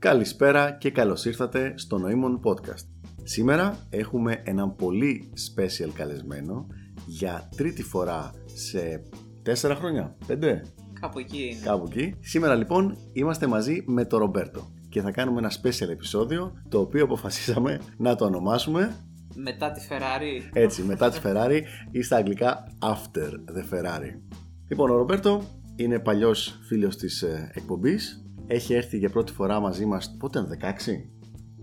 Καλησπέρα και καλώς ήρθατε στο Νοήμων Podcast. Σήμερα έχουμε έναν πολύ special καλεσμένο για τρίτη φορά σε τέσσερα χρόνια, πέντε; Κάπου εκεί είναι. Κάπου εκεί. Σήμερα λοιπόν είμαστε μαζί με τον Ρομπέρτο και θα κάνουμε ένα special επεισόδιο το οποίο αποφασίσαμε να το ονομάσουμε Μετά τη Ferrari. έτσι μετά τη Ferrari ή στα αγγλικά After the Ferrari. Λοιπόν ο Ρομπέρτο είναι παλιός φίλος της ε, εκπομπής έχει έρθει για πρώτη φορά μαζί μας πότε είναι 16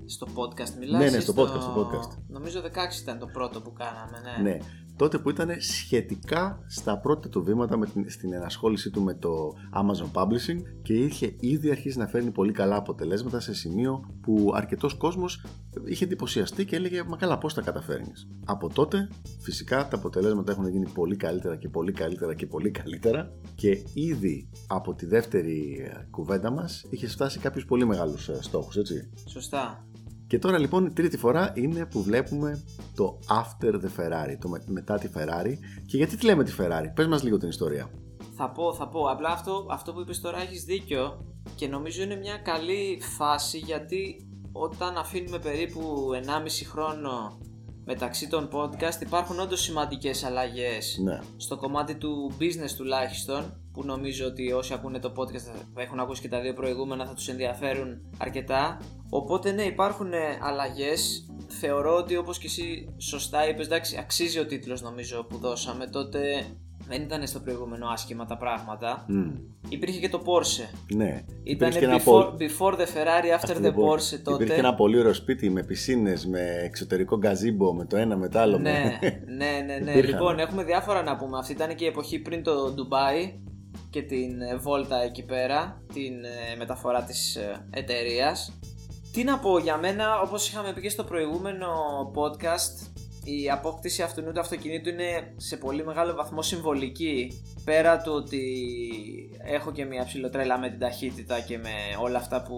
Στο podcast μιλάς Ναι, ναι, ή στο podcast, στο podcast. Νομίζω 16 ήταν το πρώτο που κάναμε, ναι. Ναι, τότε που ήταν σχετικά στα πρώτα του βήματα με την, στην ενασχόλησή του με το Amazon Publishing και είχε ήδη αρχίσει να φέρνει πολύ καλά αποτελέσματα σε σημείο που αρκετός κόσμος είχε εντυπωσιαστεί και έλεγε «Μα καλά πώς τα καταφέρνεις». Από τότε φυσικά τα αποτελέσματα έχουν γίνει πολύ καλύτερα και πολύ καλύτερα και πολύ καλύτερα και ήδη από τη δεύτερη ε, κουβέντα μας είχε φτάσει κάποιους πολύ μεγάλους ε, στόχους, έτσι. Σωστά. Και τώρα λοιπόν η τρίτη φορά είναι που βλέπουμε το After the Ferrari, το με- μετά τη Ferrari. Και γιατί τη λέμε τη Ferrari, πες μας λίγο την ιστορία. Θα πω, θα πω. Απλά αυτό, αυτό που είπες τώρα έχεις δίκιο και νομίζω είναι μια καλή φάση γιατί όταν αφήνουμε περίπου 1,5 χρόνο μεταξύ των podcast υπάρχουν όντως σημαντικές αλλαγές Ναι, στο κομμάτι του business τουλάχιστον που νομίζω ότι όσοι ακούνε το podcast θα έχουν ακούσει και τα δύο προηγούμενα θα τους ενδιαφέρουν αρκετά. Οπότε ναι υπάρχουν ε, αλλαγές. Θεωρώ ότι όπως και εσύ σωστά είπες εντάξει αξίζει ο τίτλος νομίζω που δώσαμε. Τότε δεν ήταν στο προηγούμενο άσχημα τα πράγματα Μμ, υπήρχε και το Porsche ναι. ήταν Υπήρχε ένα before, πολύ- before the Ferrari after the Porsche τότε Υπήρχε ένα πολύ ωραίο σπίτι με πισίνες, με εξωτερικό γκαζίμπο, με το ένα με το άλλο. με- Ναι, ναι, ναι, ναι. Υπήρχαν. Λοιπόν, έχουμε διάφορα να πούμε. Αυτή ήταν και η εποχή πριν το Ντουμπάι και την ε, βόλτα εκεί πέρα, την ε, μεταφορά της ε, εταιρείας. Τι να πω για μένα, όπως είχαμε πει και στο προηγούμενο podcast, η απόκτηση αυτού του αυτοκινήτου είναι σε πολύ μεγάλο βαθμό συμβολική. Πέρα του ότι έχω και μια ψηλοτρέλα με την ταχύτητα και με όλα αυτά που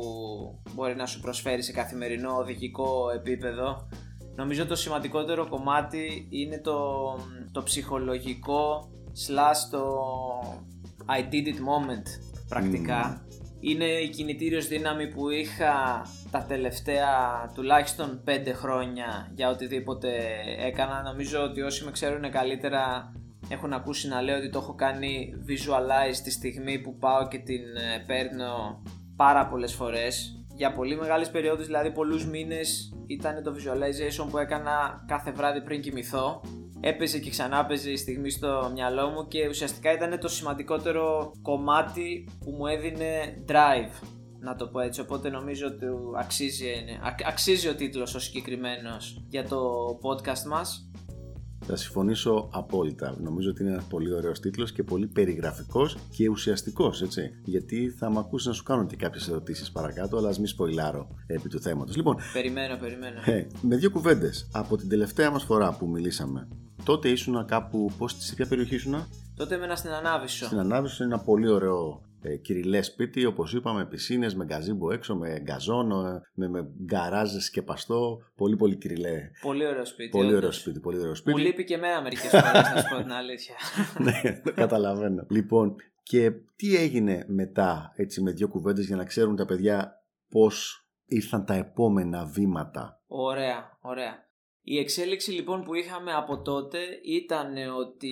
μπορεί να σου προσφέρει σε καθημερινό οδηγικό επίπεδο, Νομίζω το σημαντικότερο κομμάτι είναι το, το ψυχολογικό slash το I did it moment πρακτικά. Είναι η κινητήριος δύναμη που είχα τα τελευταία τουλάχιστον 5 χρόνια για οτιδήποτε έκανα. Νομίζω ότι όσοι με ξέρουν καλύτερα έχουν ακούσει να λέω ότι το έχω κάνει visualize τη στιγμή που πάω και την ε, παίρνω πάρα πολλές φορές για πολύ μεγάλες περιόδους, δηλαδή πολλούς μήνες ήταν το visualization που έκανα κάθε βράδυ πριν κοιμηθώ έπαιζε και ξανά έπαιζε η στιγμή στο μυαλό μου και ουσιαστικά ήταν το σημαντικότερο κομμάτι που μου έδινε drive να το πω έτσι, οπότε νομίζω ότι αξίζει, α- αξίζει ο τίτλος ο συγκεκριμένος για το podcast μας Θα συμφωνήσω απόλυτα. Νομίζω ότι είναι ένας πολύ ωραίος τίτλος και πολύ περιγραφικός και ουσιαστικός, έτσι. Γιατί θα με ακούσεις να σου κάνω και κάποιες ερωτήσεις παρακάτω, αλλά ας μην σποϊλάρω επί του θέματος. Λοιπόν, Περιμένω, περιμένω. ε, με δύο κουβέντες. Από την τελευταία μας φορά που μιλήσαμε, τότε ήσουν κάπου. Πώς, σε ποια περιοχή ήσουν, Τότε έμενα στην Ανάβησο. Στην Ανάβηση είναι ένα πολύ ωραίο ε, κυριλέ σπίτι, όπως είπαμε, πισίνες με γκαζίμπο έξω, με γκαζόνο, ε, με, με γκαράζ σκεπαστό. Πολύ, πολύ κυριλέ. Πολύ ωραίο σπίτι. Πολύ όντως. ωραίο σπίτι, πολύ ωραίο Μου σπίτι. λείπει και εμένα μερικές φορές, να σου πω την αλήθεια. ναι, το καταλαβαίνω. Λοιπόν, και τι έγινε μετά, έτσι με δύο κουβέντες για να ξέρουν τα παιδιά πώς ήρθαν τα επόμενα βήματα; Ωραία, ωραία. Η εξέλιξη λοιπόν που είχαμε από τότε ήταν ότι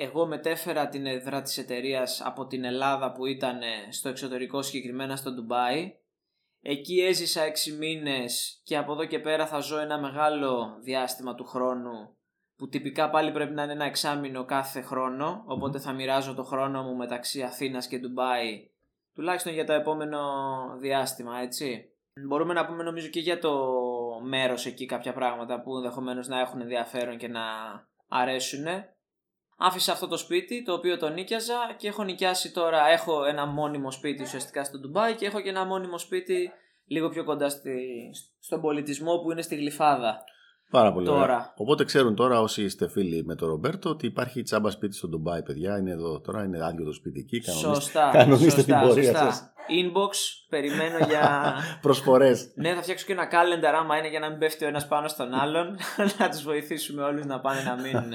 εγώ μετέφερα την έδρα της εταιρείας από την Ελλάδα που ήταν στο εξωτερικό συγκεκριμένα στο Ντουμπάι. Εκεί έζησα 6 μήνες και από εδώ και πέρα θα ζω ένα μεγάλο διάστημα του χρόνου που τυπικά πάλι πρέπει να είναι ένα εξάμηνο κάθε χρόνο οπότε θα μοιράζω το χρόνο μου μεταξύ Αθήνας και Ντουμπάι τουλάχιστον για το επόμενο διάστημα έτσι. Μπορούμε να πούμε νομίζω και για το μέρος εκεί κάποια πράγματα που ενδεχομένως να έχουν ενδιαφέρον και να αρέσουν. Άφησα αυτό το σπίτι το οποίο το νίκιαζα και έχω νοικιάσει τώρα, έχω ένα μόνιμο σπίτι ουσιαστικά στο Ντουμπάι και έχω και ένα μόνιμο σπίτι λίγο πιο κοντά στη, στον πολιτισμό που είναι στη Γλυφάδα. Πάρα πολύ Τώρα. ωραία. Οπότε ξέρουν τώρα όσοι είστε φίλοι με τον Ρομπέρτο ότι υπάρχει τσάμπα σπίτι στο Ντουμπάι, παιδιά. Είναι εδώ τώρα, είναι άδειο το σπίτι εκεί. Κανονίστε, Σωστά. κανονίστε σωστά, την πορεία σωστά. σας. Inbox, περιμένω για. Προσφορές. ναι, θα φτιάξω και ένα calendar άμα είναι για να μην πέφτει ο ένας πάνω στον άλλον. να τους βοηθήσουμε όλους να πάνε να μείνουν.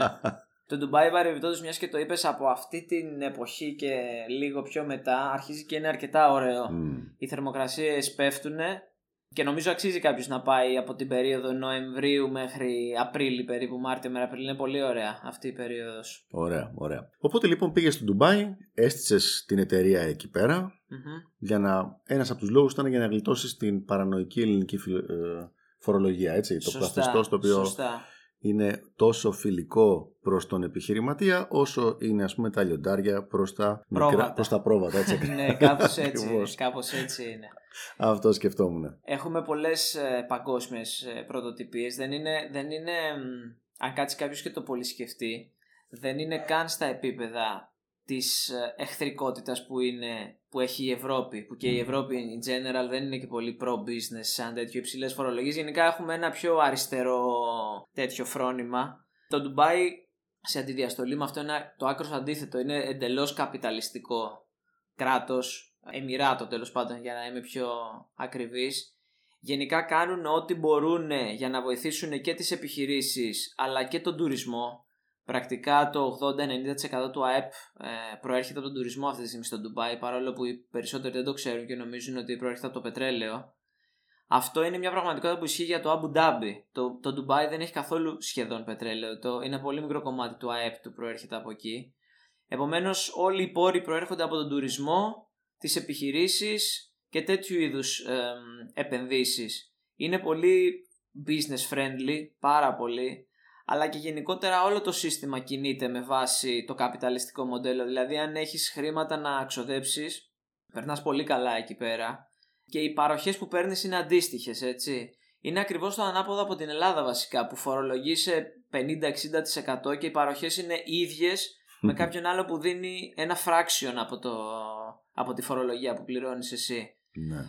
Το Dubai παρεμπιπτόντω, μιας και το είπες από αυτή την εποχή και λίγο πιο μετά, αρχίζει και είναι αρκετά ωραίο. Μμ. Οι θερμοκρασίες πέφτουν και νομίζω αξίζει κάποιος να πάει από την περίοδο Νοεμβρίου μέχρι Απρίλη περίπου, Μάρτιο με Απρίλη. Είναι πολύ ωραία αυτή η περίοδος. Ωραία, ωραία. Οπότε λοιπόν πήγες στο Ντουμπάι, έστησες την εταιρεία εκεί πέρα για να. Ένας από τους λόγους ήταν για να γλιτώσεις την παρανοϊκή ελληνική φιλο- ε, φορολογία, έτσι. Το καθεστώς το οποίο Σωστά. Είναι τόσο φιλικό προς τον επιχειρηματία όσο είναι ας πούμε τα λιοντάρια προς τα, Πρόβατα. προς τα πρόβατα. Έτσι. ναι, κάπως έτσι. Ακριβώς. κάπως έτσι είναι. Αυτό σκεφτόμουν. Έχουμε πολλές ε, παγκόσμιες ε, πρωτοτυπίες. Δεν είναι, δεν είναι μ, αν κάτσει κάποιος και το πολύ σκεφτεί, δεν είναι καν στα επίπεδα της ε, εχθρικότητας που, είναι, που έχει η Ευρώπη. Που και η Ευρώπη in general δεν είναι και πολύ pro-business σαν τέτοιο υψηλές φορολογίες. Γενικά έχουμε ένα πιο αριστερό τέτοιο φρόνημα. Το Ντουμπάι σε αντιδιαστολή με αυτό είναι το άκρος αντίθετο. Είναι εντελώς καπιταλιστικό κράτος, εμμυράτο τέλος πάντων για να είμαι πιο ακριβής. Γενικά κάνουν ό,τι μπορούν για να βοηθήσουν και τις επιχειρήσεις αλλά και τον τουρισμό. Πρακτικά το 80-90% του ΑΕΠ ε, προέρχεται από τον τουρισμό αυτή τη στιγμή στο Ντουμπάι παρόλο που οι περισσότεροι δεν το ξέρουν και νομίζουν ότι προέρχεται από το πετρέλαιο. Αυτό είναι μια πραγματικότητα που ισχύει για το Abu Dhabi. Το, το Dubai δεν έχει καθόλου σχεδόν πετρέλαιο. Το, είναι ένα πολύ μικρό κομμάτι του ΑΕΠ του προέρχεται από εκεί. Επομένως, όλοι οι πόροι προέρχονται από τον τουρισμό, τις επιχειρήσεις και τέτοιου είδους επενδύσεις. Είναι πολύ business friendly, πάρα πολύ. Αλλά και γενικότερα όλο το σύστημα κινείται με βάση το καπιταλιστικό μοντέλο. Δηλαδή, αν έχεις χρήματα να ξοδέψεις, περνάς πολύ καλά εκεί πέρα και οι παροχές που παίρνεις είναι αντίστοιχες, έτσι. Είναι ακριβώς το ανάποδο από την Ελλάδα βασικά, που φορολογεί σε 50-60% και οι παροχές είναι ίδιες με κάποιον άλλο που δίνει ένα fraction από, το, από τη φορολογία που πληρώνεις εσύ. Ναι.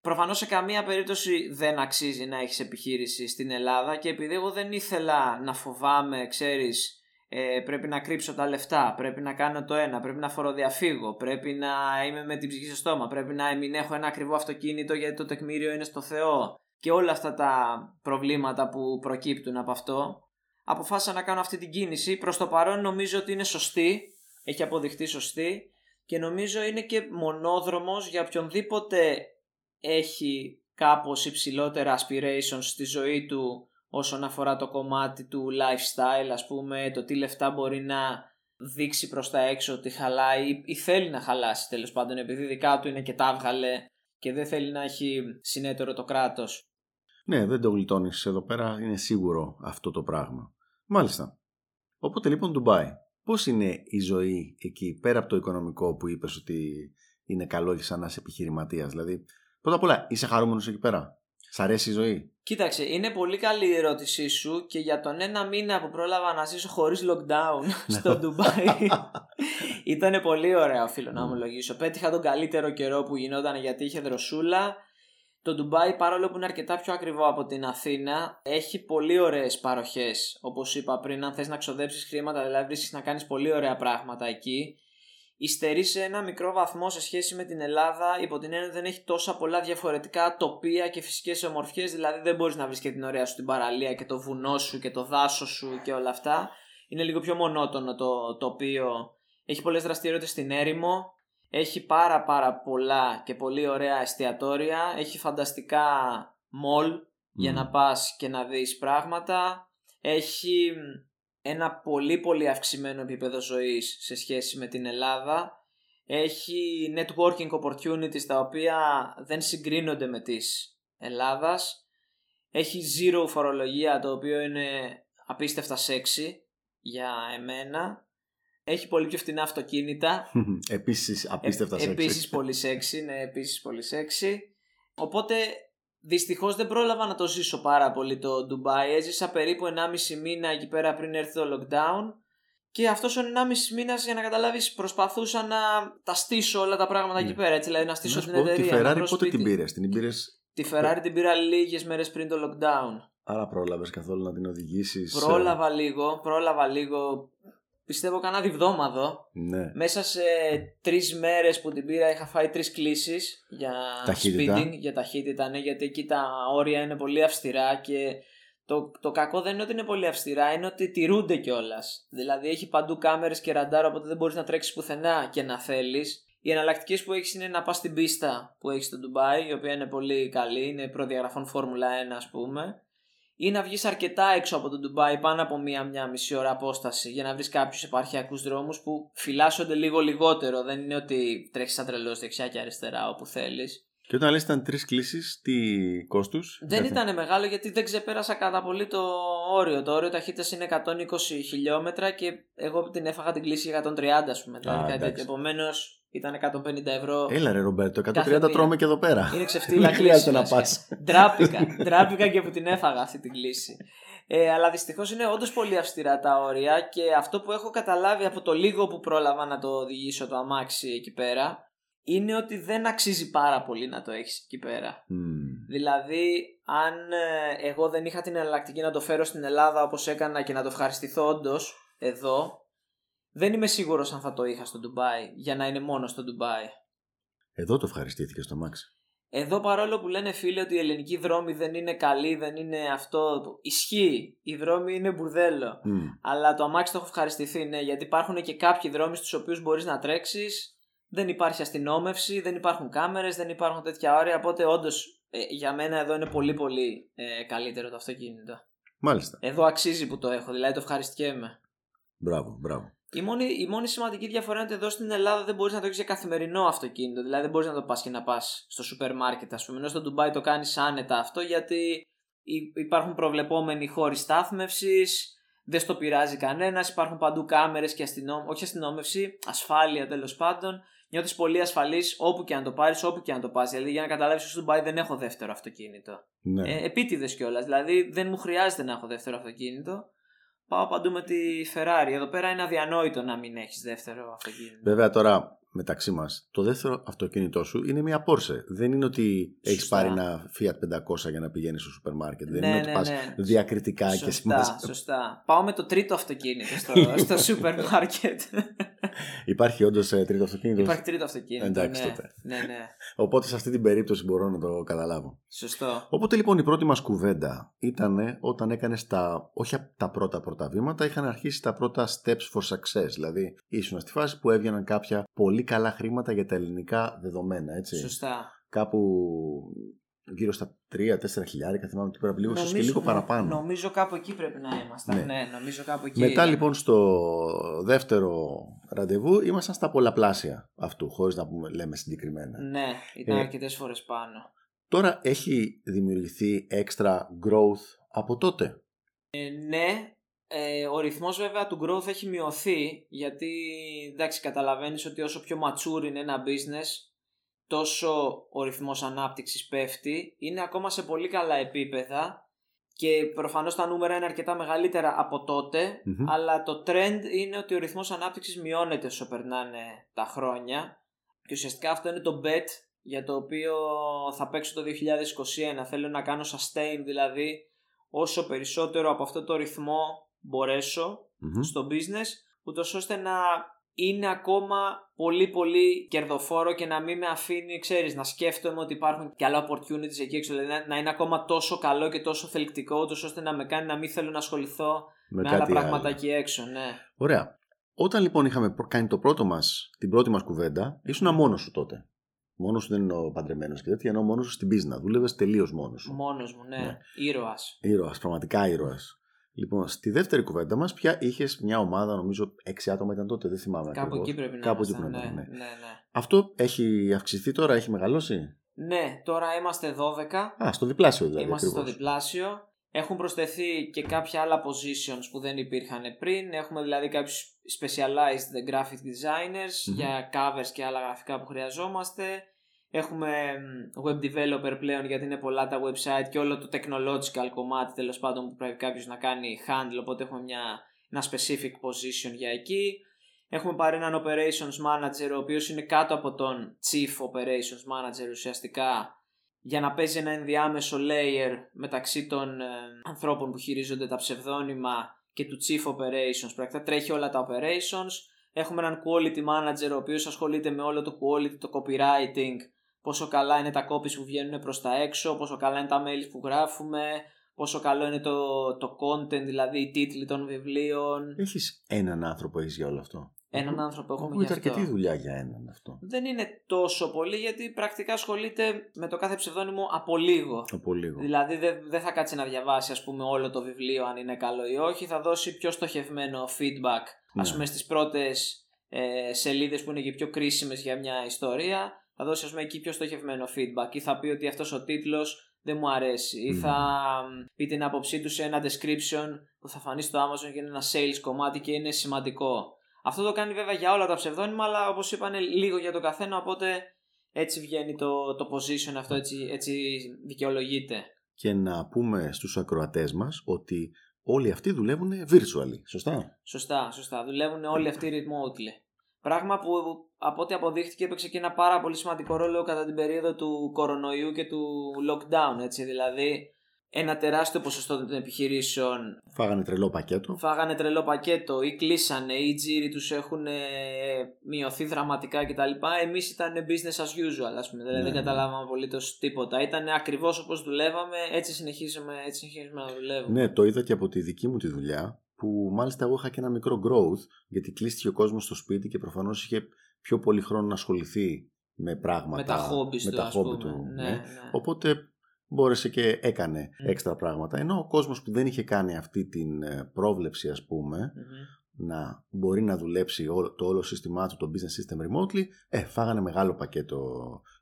Προφανώς σε καμία περίπτωση δεν αξίζει να έχεις επιχείρηση στην Ελλάδα και επειδή εγώ δεν ήθελα να φοβάμαι, ξέρεις, ε, πρέπει να κρύψω τα λεφτά, πρέπει να κάνω το ένα, πρέπει να φοροδιαφύγω, πρέπει να είμαι με την ψυχή στο στόμα, πρέπει να μην έχω ένα ακριβό αυτοκίνητο γιατί το τεκμήριο είναι στο Θεό και όλα αυτά τα προβλήματα που προκύπτουν από αυτό. Αποφάσισα να κάνω αυτή την κίνηση. Προς το παρόν νομίζω ότι είναι σωστή, έχει αποδειχτεί σωστή και νομίζω είναι και μονόδρομος για οποιονδήποτε έχει κάπως υψηλότερα aspirations στη ζωή του όσον αφορά το κομμάτι του lifestyle ας πούμε το τι λεφτά μπορεί να δείξει προς τα έξω ότι χαλάει ή θέλει να χαλάσει τέλος πάντων επειδή δικά του είναι και τα έβγαλε και δεν θέλει να έχει συνέτερο το κράτος. Ναι, δεν το γλιτώνεις εδώ πέρα, είναι σίγουρο αυτό το πράγμα. Μάλιστα. Οπότε λοιπόν Ντουμπάι. Πώς είναι η ζωή εκεί πέρα από το οικονομικό που είπες ότι είναι καλό για σαν να είσαι επιχειρηματίας. Δηλαδή, πρώτα απ' όλα, είσαι χαρούμενος εκεί πέρα; Σ' αρέσει η ζωή; Κοίταξε, είναι πολύ καλή η ερώτησή σου και για τον ένα μήνα που πρόλαβα να ζήσω χωρίς lockdown στο Ντουμπάι ήταν πολύ ωραίο οφείλω να ομολογήσω. Πέτυχα τον καλύτερο καιρό που γινόταν γιατί είχε δροσούλα. Το Ντουμπάι παρόλο που είναι αρκετά πιο ακριβό από την Αθήνα έχει πολύ ωραίες παροχές όπως είπα πριν αν θες να ξοδέψεις χρήματα δηλαδή βρίσκεις να κάνεις πολύ ωραία πράγματα εκεί υστερεί σε ένα μικρό βαθμό σε σχέση με την Ελλάδα υπό την έννοια ότι δεν έχει τόσα πολλά διαφορετικά τοπία και φυσικές ομορφιές δηλαδή δεν μπορείς να βρεις και την ωραία σου την παραλία και το βουνό σου και το δάσος σου και όλα αυτά. Είναι λίγο πιο μονότονο το τοπίο. Έχει πολλές δραστηριότητες στην έρημο. Έχει πάρα πάρα πολλά και πολύ ωραία εστιατόρια. Έχει φανταστικά μολ για να πας και να δεις πράγματα. Έχει ένα πολύ πολύ αυξημένο επίπεδο ζωής σε σχέση με την Ελλάδα. Έχει networking opportunities τα οποία δεν συγκρίνονται με τις Ελλάδας. Έχει zero φορολογία το οποίο είναι απίστευτα sexy για εμένα. Έχει πολύ πιο φτηνά αυτοκίνητα. Επίσης απίστευτα ε, σεξι. Επίσης πολύ sexy, ναι επίσης πολύ sexy. Οπότε Δυστυχώς δεν πρόλαβα να το ζήσω πάρα πολύ το Dubai. Έζησα περίπου 1,5 μήνα εκεί πέρα πριν έρθει το lockdown. Και αυτός ο 1,5 μήνας για να καταλάβεις προσπαθούσα να τα στήσω όλα τα πράγματα εκεί πέρα. Έτσι, δηλαδή να στήσω Να σου την πω, εταιρεία. Τη να Ferrari βρω πότε σπίτι. την πήρες, την πήρες Τη Ferrari την πήρα λίγες μέρες πριν το lockdown. Άρα πρόλαβες καθόλου να την οδηγήσεις. ε, Πρόλαβα λίγο, πρόλαβα λίγο. Πιστεύω κανένα διβδόμαδο. Ναι. Μέσα σε τρεις μέρες που την πήρα είχα φάει τρεις κλήσεις για Ταχύτητα. speeding, για ταχύτητα, ναι, γιατί εκεί τα όρια είναι πολύ αυστηρά και Το, το κακό δεν είναι ότι είναι πολύ αυστηρά, είναι ότι τηρούνται κιόλας. Δηλαδή έχει παντού κάμερες και ραντάρ, οπότε δεν μπορείς να τρέξεις πουθενά και να θέλεις. Οι εναλλακτικές που έχεις είναι να πας στην πίστα που έχεις στο Ντουμπάι, η οποία είναι πολύ καλή, είναι προδιαγραφών Φόρμουλα 1 ας πούμε. Ή να βγεις αρκετά έξω από το Ντουμπάι, πάνω από μία-μία μισή ώρα απόσταση, για να βρεις κάποιους επαρχιακούς δρόμους που φυλάσσονται λίγο λιγότερο. Δεν είναι ότι τρέχεις σαν τρελός δεξιά και αριστερά όπου θέλεις. Και όταν λες ήταν τρεις κλήσεις, τι κόστου. Δεν ήταν μεγάλο γιατί δεν ξεπέρασα κατά πολύ το όριο. Το όριο ταχύτητας είναι 120 χιλιόμετρα και εγώ την έφαγα την κλίση 130, ας πούμε. Δηλαδή, Επομένως ήταν 150 ευρώ. Έλα ρε Ρομπέρτο, 130 τρώμε και εδώ πέρα. Είναι ξεφτύλα κλίση. να πας. Ντράπηκα. Ντράπηκα και που την έφαγα αυτή την κλίση. Ε, αλλά δυστυχώς είναι όντως πολύ αυστηρά τα όρια και αυτό που έχω καταλάβει από το λίγο που πρόλαβα να το οδηγήσω το αμάξι εκεί πέρα είναι ότι δεν αξίζει πάρα πολύ να το έχεις εκεί πέρα. Δηλαδή, αν ε, εγώ δεν είχα την εναλλακτική να το φέρω στην Ελλάδα όπως έκανα και να το ευχαριστηθώ όντως εδώ, δεν είμαι σίγουρος αν θα το είχα στο Ντουμπάι για να είναι μόνο στο Ντουμπάι. Εδώ το ευχαριστήθηκε στο Μάξι. Εδώ παρόλο που λένε φίλοι ότι οι ελληνικοί δρόμοι δεν είναι καλοί, δεν είναι αυτό. Ισχύει. Οι δρόμοι είναι μπουρδέλο. Αλλά το αμάξι το έχω ευχαριστηθεί, ναι, γιατί υπάρχουν και κάποιοι δρόμοι στους οποίους μπορείς να τρέξεις δεν υπάρχει αστυνόμευση, δεν υπάρχουν κάμερες, δεν υπάρχουν τέτοια όρια, οπότε όντως ε, για μένα εδώ είναι πολύ πολύ ε, καλύτερο το αυτοκίνητο. Μάλιστα. Εδώ αξίζει που το έχω, δηλαδή το ευχαριστιέμαι. Μπράβο, μπράβο. Η μόνη, η μόνη σημαντική διαφορά είναι ότι εδώ στην Ελλάδα δεν μπορείς να το έχεις για καθημερινό αυτοκίνητο. Δηλαδή δεν μπορείς να το πας και να πας στο σούπερ μάρκετ, ας πούμε. Ενώ στο Ντουμπάι το κάνεις άνετα αυτό γιατί υπάρχουν προβλεπόμενοι χώροι στάθμευσης, δεν στο πειράζει κανένας, υπάρχουν παντού κάμερες και αστυνόμευση, όχι αστυνόμευση, ασφάλεια τέλος πάντων νιώθεις πολύ ασφαλής όπου και αν το πάρεις, όπου και αν το πας. Δηλαδή, για να καταλάβεις ότι στο Ντουμπάι δεν έχω δεύτερο αυτοκίνητο. Ναι. Ε, Επίτηδες κιόλας. Δηλαδή, δεν μου χρειάζεται να έχω δεύτερο αυτοκίνητο. Πάω παντού με τη Ferrari. Εδώ πέρα είναι αδιανόητο να μην έχεις δεύτερο αυτοκίνητο. Βέβαια, τώρα μεταξύ μας, το δεύτερο αυτοκίνητό σου είναι μια Porsche. Δεν είναι ότι έχεις πάρει ένα Fiat 500 για να πηγαίνεις στο σούπερ μάρκετ. Δεν ναι, είναι ναι, ότι πας ναι. διακριτικά σωστά, και σημασία. Σωστά. Πάω με το τρίτο αυτοκίνητο στο, στο σούπερ μάρκετ. Υπάρχει όντως τρίτο αυτοκίνητο; Υπάρχει τρίτο αυτοκίνητο. Εντάξει ναι, τότε. Ναι, ναι. Οπότε σε αυτή την περίπτωση μπορώ να το καταλάβω. Σωστό. Οπότε λοιπόν η πρώτη μας κουβέντα ήταν όταν έκανες τα, όχι τα πρώτα πρώτα βήματα, είχαν αρχίσει τα πρώτα steps for success. Δηλαδή ήσουν στη φάση που έβγαιναν κάποια πολύ καλά χρήματα για τα ελληνικά δεδομένα, έτσι. Σωστά. Κάπου γύρω στα 3-4 χιλιάρικα, θυμάμαι ότι πρέπει λίγο, ίσως και λίγο ναι, παραπάνω. Νομίζω κάπου εκεί πρέπει να ήμασταν. Ναι. Ναι, νομίζω κάπου εκεί. Μετά ήταν. λοιπόν στο δεύτερο ραντεβού ήμασταν στα πολλαπλάσια αυτού, χωρίς να πούμε, λέμε συγκεκριμένα. Ναι, ήταν Ε, αρκετές φορές πάνω. Τώρα έχει δημιουργηθεί extra growth από τότε; Ε, ναι, ε, ο ρυθμός βέβαια του growth έχει μειωθεί γιατί εντάξει καταλαβαίνεις ότι όσο πιο mature είναι ένα business τόσο ο ρυθμός ανάπτυξης πέφτει. Είναι ακόμα σε πολύ καλά επίπεδα και προφανώς τα νούμερα είναι αρκετά μεγαλύτερα από τότε Μμμ. αλλά το trend είναι ότι ο ρυθμός ανάπτυξης μειώνεται όσο περνάνε τα χρόνια. Και ουσιαστικά αυτό είναι το bet για το οποίο θα παίξω το 2021 θέλω να κάνω sustain δηλαδή όσο περισσότερο από αυτό το ρυθμό μπορέσω Μμμ. στο business ούτως ώστε να είναι ακόμα πολύ πολύ κερδοφόρο και να μην με αφήνει, ξέρεις, να σκέφτομαι ότι υπάρχουν και άλλα opportunities εκεί έξω, δηλαδή να- να είναι ακόμα τόσο καλό και τόσο θελκτικό, ούτως ώστε να με κάνει να μην θέλω να ασχοληθώ με, άλλα κάτι πράγματα άλλο. εκεί έξω, ναι. Ωραία. Όταν λοιπόν είχαμε προ- κάνει το πρώτο μας, την πρώτη μας κουβέντα, ήσουν μόνος σου τότε. Μόνος σου δεν είναι ο παντρεμένος και τέτοια, ενώ μόνος σου στην business. Δούλευες τελείως μόνος σου. Μόνος μου, ναι. Ναι. Ήρωας. Ήρωας, πραγματικά ήρωας. Λοιπόν, στη δεύτερη κουβέντα μας πια είχες μια ομάδα, νομίζω έξι άτομα ήταν τότε, δεν θυμάμαι Κάπου ακριβώς. εκεί πρέπει να Κάπου εκεί ήμασταν, πρέπει να ναι, ήταν, ναι, ναι. ναι. Αυτό έχει αυξηθεί τώρα, έχει μεγαλώσει; Ναι, τώρα είμαστε 12. Α, στο διπλάσιο δηλαδή. Είμαστε στο ακριβώς. διπλάσιο. Έχουν προσθεθεί και κάποια άλλα positions που δεν υπήρχαν πριν. Έχουμε δηλαδή κάποιους specialized graphic designers Μμμ. για covers και άλλα γραφικά που χρειαζόμαστε. Έχουμε μ, web developer πλέον γιατί είναι πολλά τα website και όλο το technological κομμάτι τέλος πάντων που πρέπει κάποιος να κάνει handle οπότε έχουμε μια, ένα specific position για εκεί. Έχουμε πάρει έναν operations manager ο οποίος είναι κάτω από τον chief operations manager ουσιαστικά για να παίζει ένα ενδιάμεσο layer μεταξύ των ε, ανθρώπων που χειρίζονται τα ψευδόνυμα και του chief operations. Πρακτικά τρέχει όλα τα operations. Έχουμε έναν quality manager ο οποίος ασχολείται με όλο το quality, το copywriting, πόσο καλά είναι τα copies που βγαίνουν προς τα έξω, πόσο καλά είναι τα mails που γράφουμε, πόσο καλό είναι το, το content, δηλαδή οι τίτλοι των βιβλίων. Έχεις έναν άνθρωπο έχεις για όλο αυτό; Έναν άνθρωπο έχουμε Ακούγεται γι' αυτό. αρκετή δουλειά για έναν αυτό. Δεν είναι τόσο πολύ γιατί πρακτικά ασχολείται με το κάθε ψευδόνυμο από λίγο. Από λίγο. Δηλαδή δεν δεν θα κάτσει να διαβάσει ας πούμε όλο το βιβλίο αν είναι καλό ή όχι. Θα δώσει πιο στοχευμένο feedback ας Ναι. πούμε στις πρώτες ε, σελίδες που είναι και πιο κρίσιμες για μια ιστορία. Θα δώσει ας πούμε εκεί πιο στοχευμένο feedback ή θα πει ότι αυτός ο τίτλος δεν μου αρέσει ή Μμμ. θα μ, πει την άποψή του σε ένα description που θα φανεί στο Amazon και είναι ένα sales κομμάτι και είναι σημαντικό. Αυτό το κάνει βέβαια για όλα τα ψευδόνυμα αλλά όπως είπανε λίγο για το καθένα οπότε έτσι βγαίνει το, το position αυτό έτσι, έτσι δικαιολογείται. Και να πούμε στους ακροατές μας ότι όλοι αυτοί δουλεύουν virtually. Σωστά; Σωστά, σωστά. Δουλεύουν όλοι αυτοί remotely. Πράγμα που από ό,τι αποδείχτηκε έπαιξε και ένα πάρα πολύ σημαντικό ρόλο κατά την περίοδο του κορονοϊού και του lockdown. Έτσι. Δηλαδή, ένα τεράστιο ποσοστό των επιχειρήσεων Φάγανε τρελό πακέτο. φάγανε τρελό πακέτο ή κλείσανε ή οι τζίροι τους έχουν ε, μειωθεί δραματικά κτλ. Εμείς ήταν business as usual, ας πούμε. Δηλαδή Ναι, δεν ναι. καταλάβαμε απολύτως τίποτα. Ήταν ακριβώς όπως δουλεύαμε, έτσι συνεχίζουμε, έτσι συνεχίζουμε να δουλεύουμε. Ναι, το είδα και από τη δική μου τη δουλειά που μάλιστα εγώ είχα και ένα μικρό growth γιατί κλείστηκε ο κόσμος στο σπίτι και προφανώς είχε πιο πολύ χρόνο να ασχοληθεί με πράγματα. με τα hobbies με του, τα ας hobby πούμε. του. Ναι, ναι. ναι. Οπότε μπόρεσε και έκανε Μμ. έξτρα πράγματα. Ενώ ο κόσμος που δεν είχε κάνει αυτή την ε, πρόβλεψη ας πούμε Μμμ. να μπορεί να δουλέψει όλο- το όλο σύστημά του, το business system remotely, ε, φάγανε μεγάλο πακέτο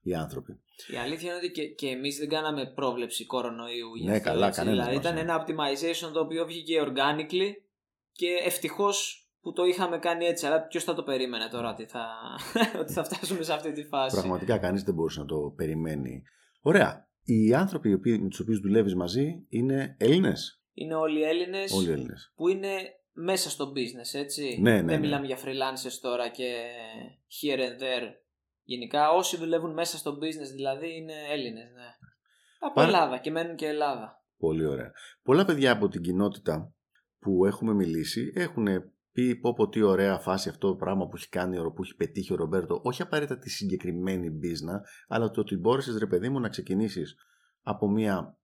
οι άνθρωποι. Η αλήθεια είναι ότι και, και εμείς δεν κάναμε πρόβλεψη κορονοϊού. γι' Ναι, αυτό, καλά, έτσι. κανένας Δηλαδή μας, ήταν ναι. ένα optimization το οποίο βγήκε organically και ευτυχώς που το είχαμε κάνει έτσι. Αλλά ποιος θα το περίμενε τώρα ότι θα, ότι θα φτάσουμε σε αυτή τη φάση. Πραγματικά κανείς δεν μπορούσε να το περιμένει. Ωραία. Οι άνθρωποι οι οποίοι- με τους οποίους δουλεύεις μαζί είναι Έλληνες; Είναι όλοι Έλληνες Όλοι Έλληνες. που είναι μέσα στο business, έτσι. Ναι, ναι, δεν ναι. μιλάμε για freelancers τώρα και here and there. Γενικά όσοι δουλεύουν μέσα στο business δηλαδή είναι Έλληνες. Ναι. Από Πάρα- Ελλάδα και μένουν και Ελλάδα. Πολύ ωραία. Πολλά παιδιά από την κοινότητα που έχουμε μιλήσει έχουν πει πω πω τι ωραία φάση αυτό το πράγμα που έχει κάνει, ο- που έχει πετύχει ο Ρομπέρτο. Όχι απαραίτητα τη συγκεκριμένη μπίζνα, αλλά το ότι μπόρεσες ρε παιδί μου να ξεκινήσεις από μια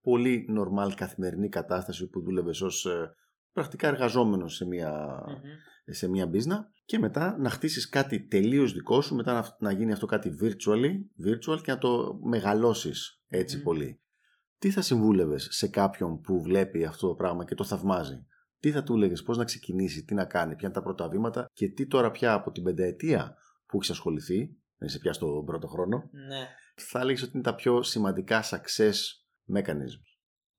πολύ normal καθημερινή κατάσταση που δούλευες ως ε, πρακτικά εργαζόμενος σε μια, Μμμ. σε μια μπίζνα και μετά να χτίσεις κάτι τελείως δικό σου, μετά να, να γίνει αυτό κάτι virtually, virtual και να το μεγαλώσεις έτσι Μμμ. πολύ. Τι θα συμβούλευες σε κάποιον που βλέπει αυτό το πράγμα και το θαυμάζει; Τι θα του έλεγες, πώς να ξεκινήσει, τι να κάνει, ποια είναι τα πρώτα βήματα και τι τώρα πια από την πενταετία που έχεις ασχοληθεί, δεν είσαι πια στον πρώτο χρόνο, Ναι. θα έλεγες ότι είναι τα πιο σημαντικά success mechanisms;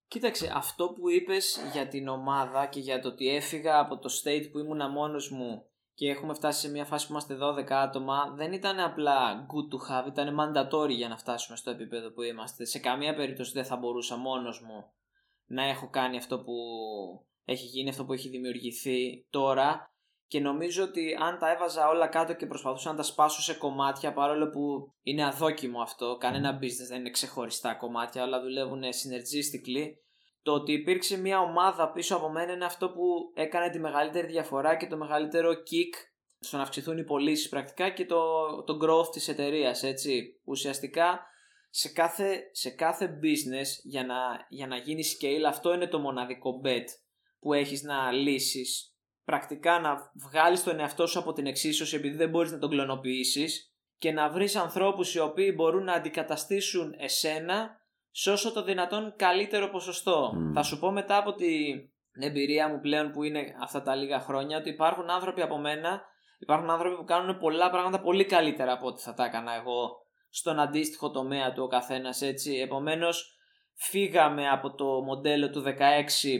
Κοίταξε, αυτό που είπες για την ομάδα και για το ότι έφυγα από το state που ήμουνα μόνος μου και έχουμε φτάσει σε μια φάση που είμαστε 12 άτομα, δεν ήταν απλά good to have, ήταν mandatory για να φτάσουμε στο επίπεδο που είμαστε. Σε καμία περίπτωση δεν θα μπορούσα μόνος μου να έχω κάνει αυτό που έχει γίνει, αυτό που έχει δημιουργηθεί τώρα και νομίζω ότι αν τα έβαζα όλα κάτω και προσπαθούσα να τα σπάσω σε κομμάτια παρόλο που είναι αδόκιμο αυτό, κανένα business δεν είναι ξεχωριστά κομμάτια, όλα δουλεύουν synergistically το ότι υπήρξε μια ομάδα πίσω από μένα είναι αυτό που έκανε τη μεγαλύτερη διαφορά και το μεγαλύτερο kick στο να αυξηθούν οι πωλήσεις πρακτικά και το, το growth της εταιρείας. έτσι. Ουσιαστικά σε κάθε, σε κάθε business για να, για να γίνει scale αυτό είναι το μοναδικό bet που έχεις να λύσεις πρακτικά να βγάλεις τον εαυτό σου από την εξίσωση επειδή δεν μπορείς να τον κλωνοποιήσεις και να βρεις ανθρώπους οι οποίοι μπορούν να αντικαταστήσουν εσένα σε όσο το δυνατόν καλύτερο ποσοστό. Μμ. Θα σου πω μετά από την εμπειρία μου πλέον που είναι αυτά τα λίγα χρόνια ότι υπάρχουν άνθρωποι από μένα, υπάρχουν άνθρωποι που κάνουν πολλά πράγματα πολύ καλύτερα από ό,τι θα τα έκανα εγώ στον αντίστοιχο τομέα του ο καθένας έτσι. Επομένως φύγαμε από το μοντέλο του 16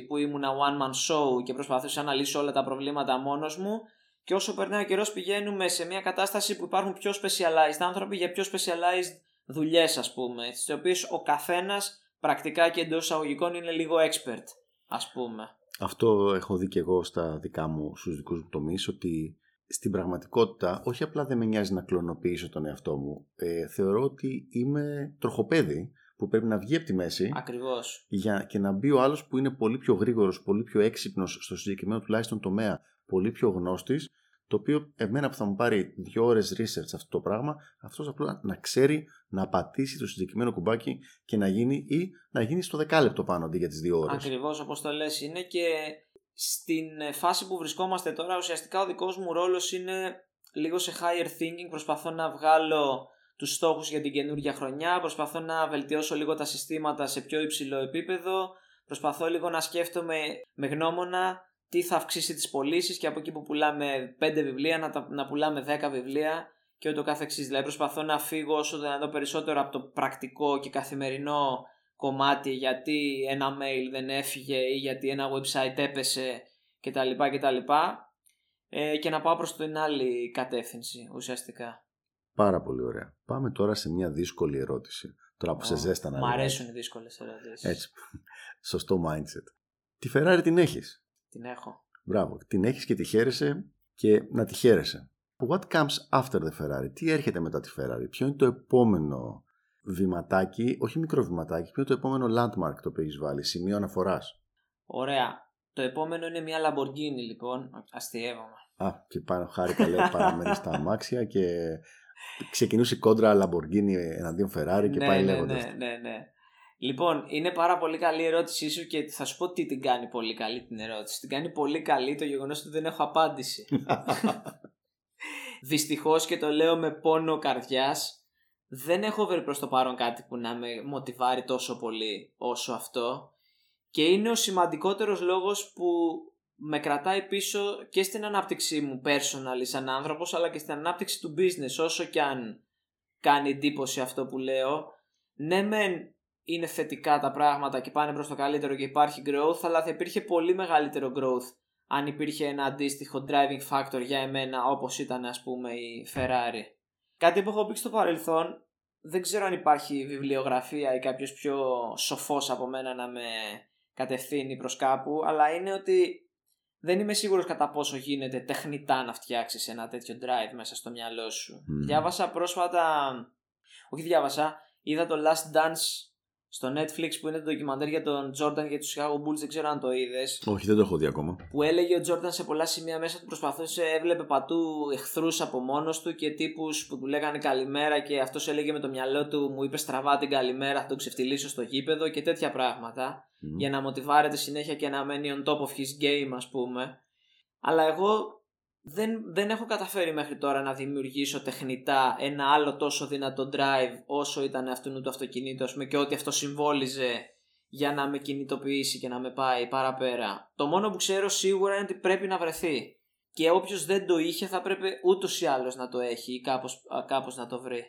που ήμουνα one man show και προσπαθούσα να λύσω όλα τα προβλήματα μόνος μου και όσο περνάει ο καιρός πηγαίνουμε σε μια κατάσταση που υπάρχουν πιο specialized άνθρωποι για πιο specialized δουλειές ας πούμε, στις οποίες ο καθένας πρακτικά και εντός εισαγωγικών είναι λίγο expert ας πούμε. Αυτό έχω δει και εγώ στα δικά μου, στους δικούς μου τομείς, ότι στην πραγματικότητα όχι απλά δεν με νοιάζει να κλωνοποιήσω τον εαυτό μου, ε, θεωρώ ότι είμαι τροχοπέδι που πρέπει να βγει από τη μέση Ακριβώς. για, και να μπει ο άλλος που είναι πολύ πιο γρήγορος, πολύ πιο έξυπνος στο συγκεκριμένο τουλάχιστον τομέα, πολύ πιο γνώστης, το οποίο εμένα που θα μου πάρει δύο ώρες research αυτό το πράγμα, αυτός απλά να ξέρει να πατήσει το συγκεκριμένο κουμπάκι και να γίνει ή να γίνει στο δεκάλεπτο πάνω αντί για τις δύο ώρες. Ακριβώς όπως το λες είναι και στην φάση που βρισκόμαστε τώρα ουσιαστικά ο δικός μου ρόλος είναι λίγο σε higher thinking, προσπαθώ να βγάλω τους στόχους για την καινούργια χρονιά, προσπαθώ να βελτιώσω λίγο τα συστήματα σε πιο υψηλό επίπεδο, προσπαθώ λίγο να σκέφτομαι με γνώμονα τι θα αυξήσει τις πωλήσεις και από εκεί που πουλάμε 5 βιβλία να, τα, να πουλάμε 10 βιβλία και ούτω κάθε εξής. Δηλαδή προσπαθώ να φύγω όσο δυνατό περισσότερο από το πρακτικό και καθημερινό κομμάτι γιατί ένα mail δεν έφυγε ή γιατί ένα website έπεσε κτλ. κτλ. Ε, και να πάω προς την άλλη κατεύθυνση ουσιαστικά. Πάρα πολύ ωραία. Πάμε τώρα σε μια δύσκολη ερώτηση. Τώρα που σε ζέστανα. Μ' αρέσουν οι δύσκολες ερωτήσεις. Έτσι. Σωστό mindset. Τη Ferrari την έχεις; Την έχω. Μπράβο. Την έχεις και τη χαίρεσαι και να τη χαίρεσαι. What comes after the Ferrari? Τι έρχεται μετά τη Ferrari? Ποιο είναι το επόμενο βηματάκι, όχι μικρό βηματάκι, ποιο είναι το επόμενο landmark το οποίο έχεις βάλει, σημείο αναφοράς. Ωραία. Το επόμενο είναι μια Lamborghini λοιπόν. Αστείευομαι. Α, και πάνω χάρη καλέ παραμένει στα αμάξια και ξεκινούσε η κόντρα Lamborghini εναντίον Ferrari και ναι, πάει ναι, λέγοντας. Ναι, ναι, ναι. Λοιπόν, είναι πάρα πολύ καλή η ερώτησή σου και θα σου πω τι την κάνει πολύ καλή την ερώτηση. Την κάνει πολύ καλή το γεγονός ότι δεν έχω απάντηση. Δυστυχώς και το λέω με πόνο καρδιάς, δεν έχω βρει προς το παρόν κάτι που να με μοτιβάρει τόσο πολύ όσο αυτό και είναι ο σημαντικότερος λόγος που με κρατάει πίσω και στην ανάπτυξή μου personally σαν άνθρωπος αλλά και στην ανάπτυξη του business όσο και αν κάνει εντύπωση αυτό που λέω. Ναι μεν είναι θετικά τα πράγματα και πάνε προς το καλύτερο και υπάρχει growth αλλά θα υπήρχε πολύ μεγαλύτερο growth αν υπήρχε ένα αντίστοιχο driving factor για εμένα όπως ήταν ας πούμε η Ferrari. Κάτι που έχω πει στο παρελθόν δεν ξέρω αν υπάρχει βιβλιογραφία ή κάποιος πιο σοφός από μένα να με κατευθύνει προς κάπου αλλά είναι ότι δεν είμαι σίγουρος κατά πόσο γίνεται τεχνητά να φτιάξεις ένα τέτοιο drive μέσα στο μυαλό σου. Διάβασα πρόσφατα, όχι διάβασα, είδα το Last Dance στο Netflix που είναι το ντοκιμαντέρ για τον Jordan και τους Chicago Bulls, δεν ξέρω αν το είδες. Όχι, δεν το έχω δει ακόμα. Που έλεγε ο Jordan σε πολλά σημεία μέσα του προσπαθούσε, έβλεπε πατού εχθρούς από μόνος του και τύπους που του λέγανε καλημέρα και αυτός έλεγε με το μυαλό του, μου είπες στραβά την καλημέρα, θα τον ξεφτυλίσω στο γήπεδο και τέτοια πράγματα. Για να μοτιβάρεται συνέχεια και να μένει on top of his game, ας πούμε. Αλλά εγώ δεν, δεν έχω καταφέρει μέχρι τώρα να δημιουργήσω τεχνητά ένα άλλο τόσο δυνατό drive όσο ήταν αυτού του αυτοκινήτου πούμε, και ό,τι αυτό συμβόλιζε για να με κινητοποιήσει και να με πάει παραπέρα. Το μόνο που ξέρω σίγουρα είναι ότι πρέπει να βρεθεί. Και όποιος δεν το είχε θα πρέπει ούτως ή άλλως να το έχει ή κάπως, κάπως να το βρει.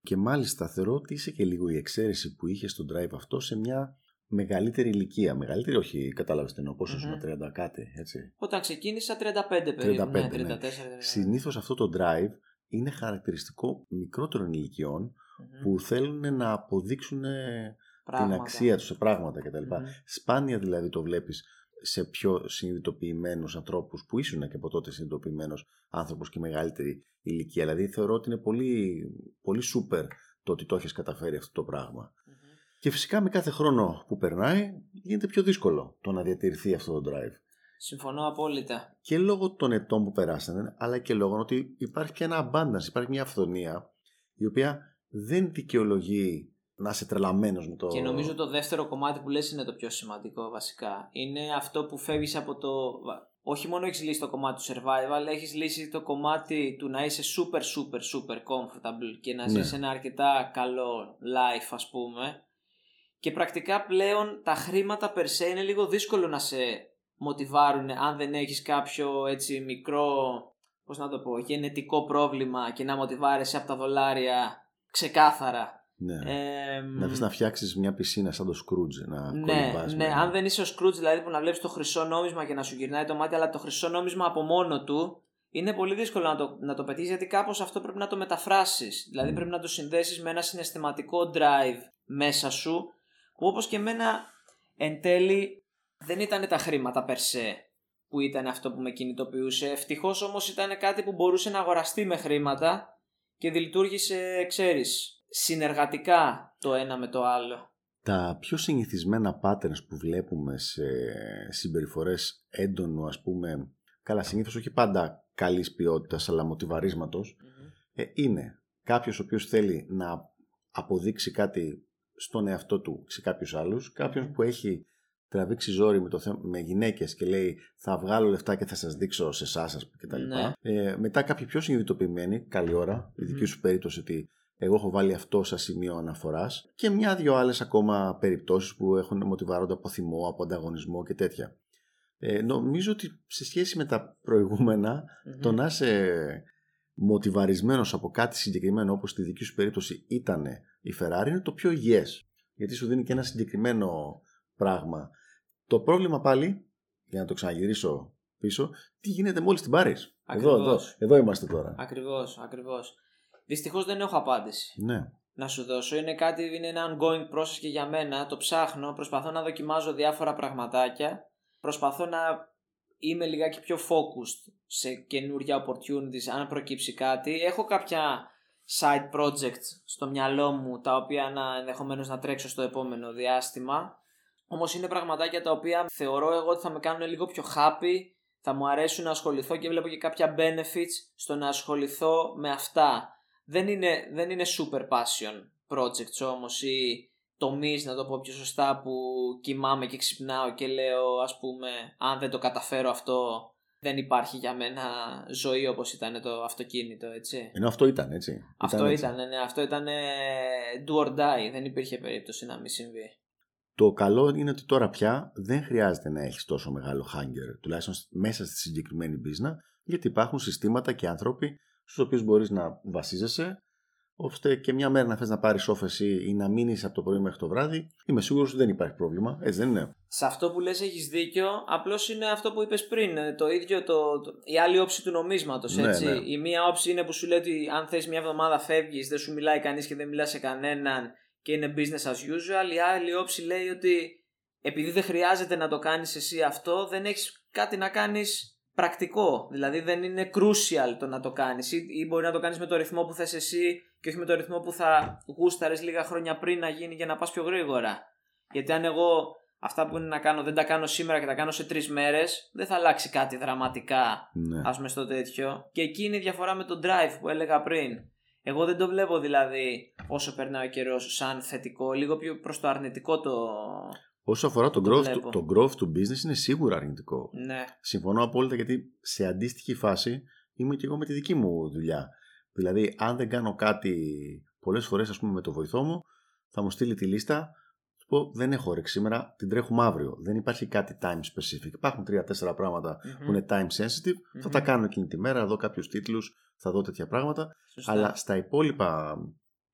Και μάλιστα θεωρώ ότι είσαι και λίγο η εξαίρεση που είχες στο drive αυτό σε μια μεγαλύτερη ηλικία. Μεγαλύτερη, όχι, κατάλαβες τι εννοώ, πόσο mm-hmm. 30 κάτι, έτσι. Όταν ξεκίνησα 35 περίπου. 35, ναι, 34. Ναι. Συνήθως αυτό το drive είναι χαρακτηριστικό μικρότερων ηλικιών που θέλουν να αποδείξουν την αξία τους σε πράγματα κτλ. Σπάνια δηλαδή το βλέπεις σε πιο συνειδητοποιημένους ανθρώπους που ήσουν και από τότε συνειδητοποιημένος άνθρωπος και μεγαλύτερη ηλικία. Δηλαδή θεωρώ ότι είναι πολύ, πολύ super το ότι το έχεις καταφέρει αυτό το πράγμα. Και φυσικά με κάθε χρόνο που περνάει γίνεται πιο δύσκολο το να διατηρηθεί αυτό το drive. Συμφωνώ απόλυτα. Και λόγω των ετών που περάσανε, αλλά και λόγω ότι υπάρχει και ένα abundance, υπάρχει μια αυθονία η οποία δεν δικαιολογεί να είσαι τρελαμένος με το. Και νομίζω το δεύτερο κομμάτι που λες είναι το πιο σημαντικό βασικά. Είναι αυτό που φεύγεις από το. Όχι μόνο έχεις λύσει το κομμάτι του survival, έχεις λύσει το κομμάτι του να είσαι super super super comfortable και να ναι. ένα αρκετά καλό life, ας πούμε και πρακτικά πλέον τα χρήματα περσέ είναι λίγο δύσκολο να σε μοτιβάρουν αν δεν έχεις κάποιο έτσι μικρό πώς να το πω, γενετικό πρόβλημα και να μοτιβάρεσαι από τα δολάρια ξεκάθαρα. Ναι. Ε, να θες να φτιάξεις μια πισίνα σαν το Scrooge να ναι, ναι, αν δεν είσαι ο Scrooge δηλαδή που να βλέπεις το χρυσό νόμισμα και να σου γυρνάει το μάτι αλλά το χρυσό νόμισμα από μόνο του είναι πολύ δύσκολο να το, να το πετύχεις γιατί κάπως αυτό πρέπει να το μεταφράσεις. Δηλαδή πρέπει να το συνδέσεις με ένα συναισθηματικό drive μέσα σου που όπως και εμένα εν τέλει δεν ήταν τα χρήματα περσέ που ήταν αυτό που με κινητοποιούσε. Ευτυχώς όμως ήταν κάτι που μπορούσε να αγοραστεί με χρήματα και λειτουργήσε, ξέρεις, συνεργατικά το ένα με το άλλο. Τα πιο συνηθισμένα patterns που βλέπουμε σε συμπεριφορές έντονου ας πούμε καλά συνήθως όχι πάντα καλής ποιότητας αλλά μοτιβαρίσματος, ε, είναι κάποιος ο οποίος θέλει να αποδείξει κάτι στον εαυτό του σε κάποιους άλλους, κάποιος που έχει τραβήξει ζόρι με, το θέμα, με γυναίκες και λέει θα βγάλω λεφτά και θα σας δείξω σε εσάς κτλ. Ναι. Ε, μετά κάποιοι πιο συνειδητοποιημένοι, καλή ώρα, η δική σου περίπτωση ότι εγώ έχω βάλει αυτό σαν σημείο αναφοράς και μια-δυο άλλες ακόμα περιπτώσεις που έχουν μοτιβάρονται από θυμό, από ανταγωνισμό και τέτοια. Ε, νομίζω ότι σε σχέση με τα προηγουμενα το να είσαι μοτιβαρισμένος από κάτι συγκεκριμένο όπως στη δική σου περίπτωση ήταν η Ferrari είναι το πιο υγιές γιατί σου δίνει και ένα συγκεκριμένο πράγμα. Το πρόβλημα πάλι, για να το ξαναγυρίσω πίσω, τι γίνεται μόλις την πάρεις. Εδώ, εδώ, εδώ είμαστε τώρα. Ακριβώς, ακριβώς. Δυστυχώς δεν έχω απάντηση. Ναι. Να σου δώσω. Είναι κάτι, είναι ένα ongoing process και για μένα. Το ψάχνω, προσπαθώ να δοκιμάζω διάφορα πραγματάκια. Προσπαθώ να είμαι λιγάκι πιο focused σε καινούργια opportunities αν προκύψει κάτι. Έχω κάποια side projects στο μυαλό μου τα οποία να ενδεχομένως να τρέξω στο επόμενο διάστημα. Όμως είναι πραγματάκια τα οποία θεωρώ εγώ ότι θα με κάνουν λίγο πιο happy, θα μου αρέσουν να ασχοληθώ και βλέπω και κάποια benefits στο να ασχοληθώ με αυτά δεν είναι, δεν είναι super passion projects όμως ή τομείς, να το πω πιο σωστά, που κοιμάμαι και ξυπνάω και λέω ας πούμε αν δεν το καταφέρω αυτό δεν υπάρχει για μένα ζωή όπως ήταν το αυτοκίνητο, έτσι. Ενώ αυτό ήταν, έτσι. Αυτό ήταν, ναι, αυτό ήταν do or die, δεν υπήρχε περίπτωση να μην συμβεί. Το καλό είναι ότι τώρα πια δεν χρειάζεται να έχεις τόσο μεγάλο hunger, τουλάχιστον μέσα στη συγκεκριμένη business, γιατί υπάρχουν συστήματα και άνθρωποι στους οποίους μπορείς να βασίζεσαι, ώστε και μια μέρα να θες να πάρεις όφεση ή να μείνεις από το πρωί μέχρι το βράδυ, είμαι σίγουρος ότι δεν υπάρχει πρόβλημα, έτσι δεν είναι. Σε αυτό που λες έχεις δίκιο, απλώς είναι αυτό που είπες πριν, ε, το ίδιο το, το η άλλη όψη του νομίσματος, ναι, έτσι. Ναι. Η μία όψη είναι που σου λέει ότι αν θες μια εβδομάδα φεύγεις, δεν σου μιλάει κανείς και δεν μιλάς σε κανέναν και είναι business as usual, η άλλη όψη λέει ότι επειδή δεν χρειάζεται να το κάνεις εσύ αυτό, δεν έχεις κάτι να κάνεις πρακτικό. Δηλαδή δεν είναι crucial το να το κάνεις ή, μπορεί να το κάνεις με το ρυθμό που θες εσύ και όχι με το ρυθμό που θα γούσταρες λίγα χρόνια πριν να γίνει για να πας πιο γρήγορα. Γιατί αν εγώ αυτά που είναι να κάνω δεν τα κάνω σήμερα και τα κάνω σε τρεις μέρες, δεν θα αλλάξει κάτι δραματικά, ναι. ας πούμε, στο τέτοιο. Και εκεί είναι η διαφορά με το drive που έλεγα πριν. Εγώ δεν το βλέπω δηλαδή όσο περνάει ο καιρός σαν θετικό, λίγο πιο προς το αρνητικό το, Όσο αφορά το, growth, το, το growth του business είναι σίγουρα αρνητικό. Ναι. Συμφωνώ απόλυτα γιατί σε αντίστοιχη φάση είμαι και εγώ με τη δική μου δουλειά. Δηλαδή, αν δεν κάνω κάτι πολλές φορές, ας πούμε, με το βοηθό μου, θα μου στείλει τη λίστα. Του πω: Δεν έχω όρεξη σήμερα, την τρέχουμε αύριο. Δεν υπάρχει κάτι time specific. Υπάρχουν τρία-τέσσερα που είναι time sensitive. Θα τα κάνω εκείνη τη μέρα, θα δω κάποιους τίτλους, θα δω τέτοια πράγματα. Αλλά στα υπόλοιπα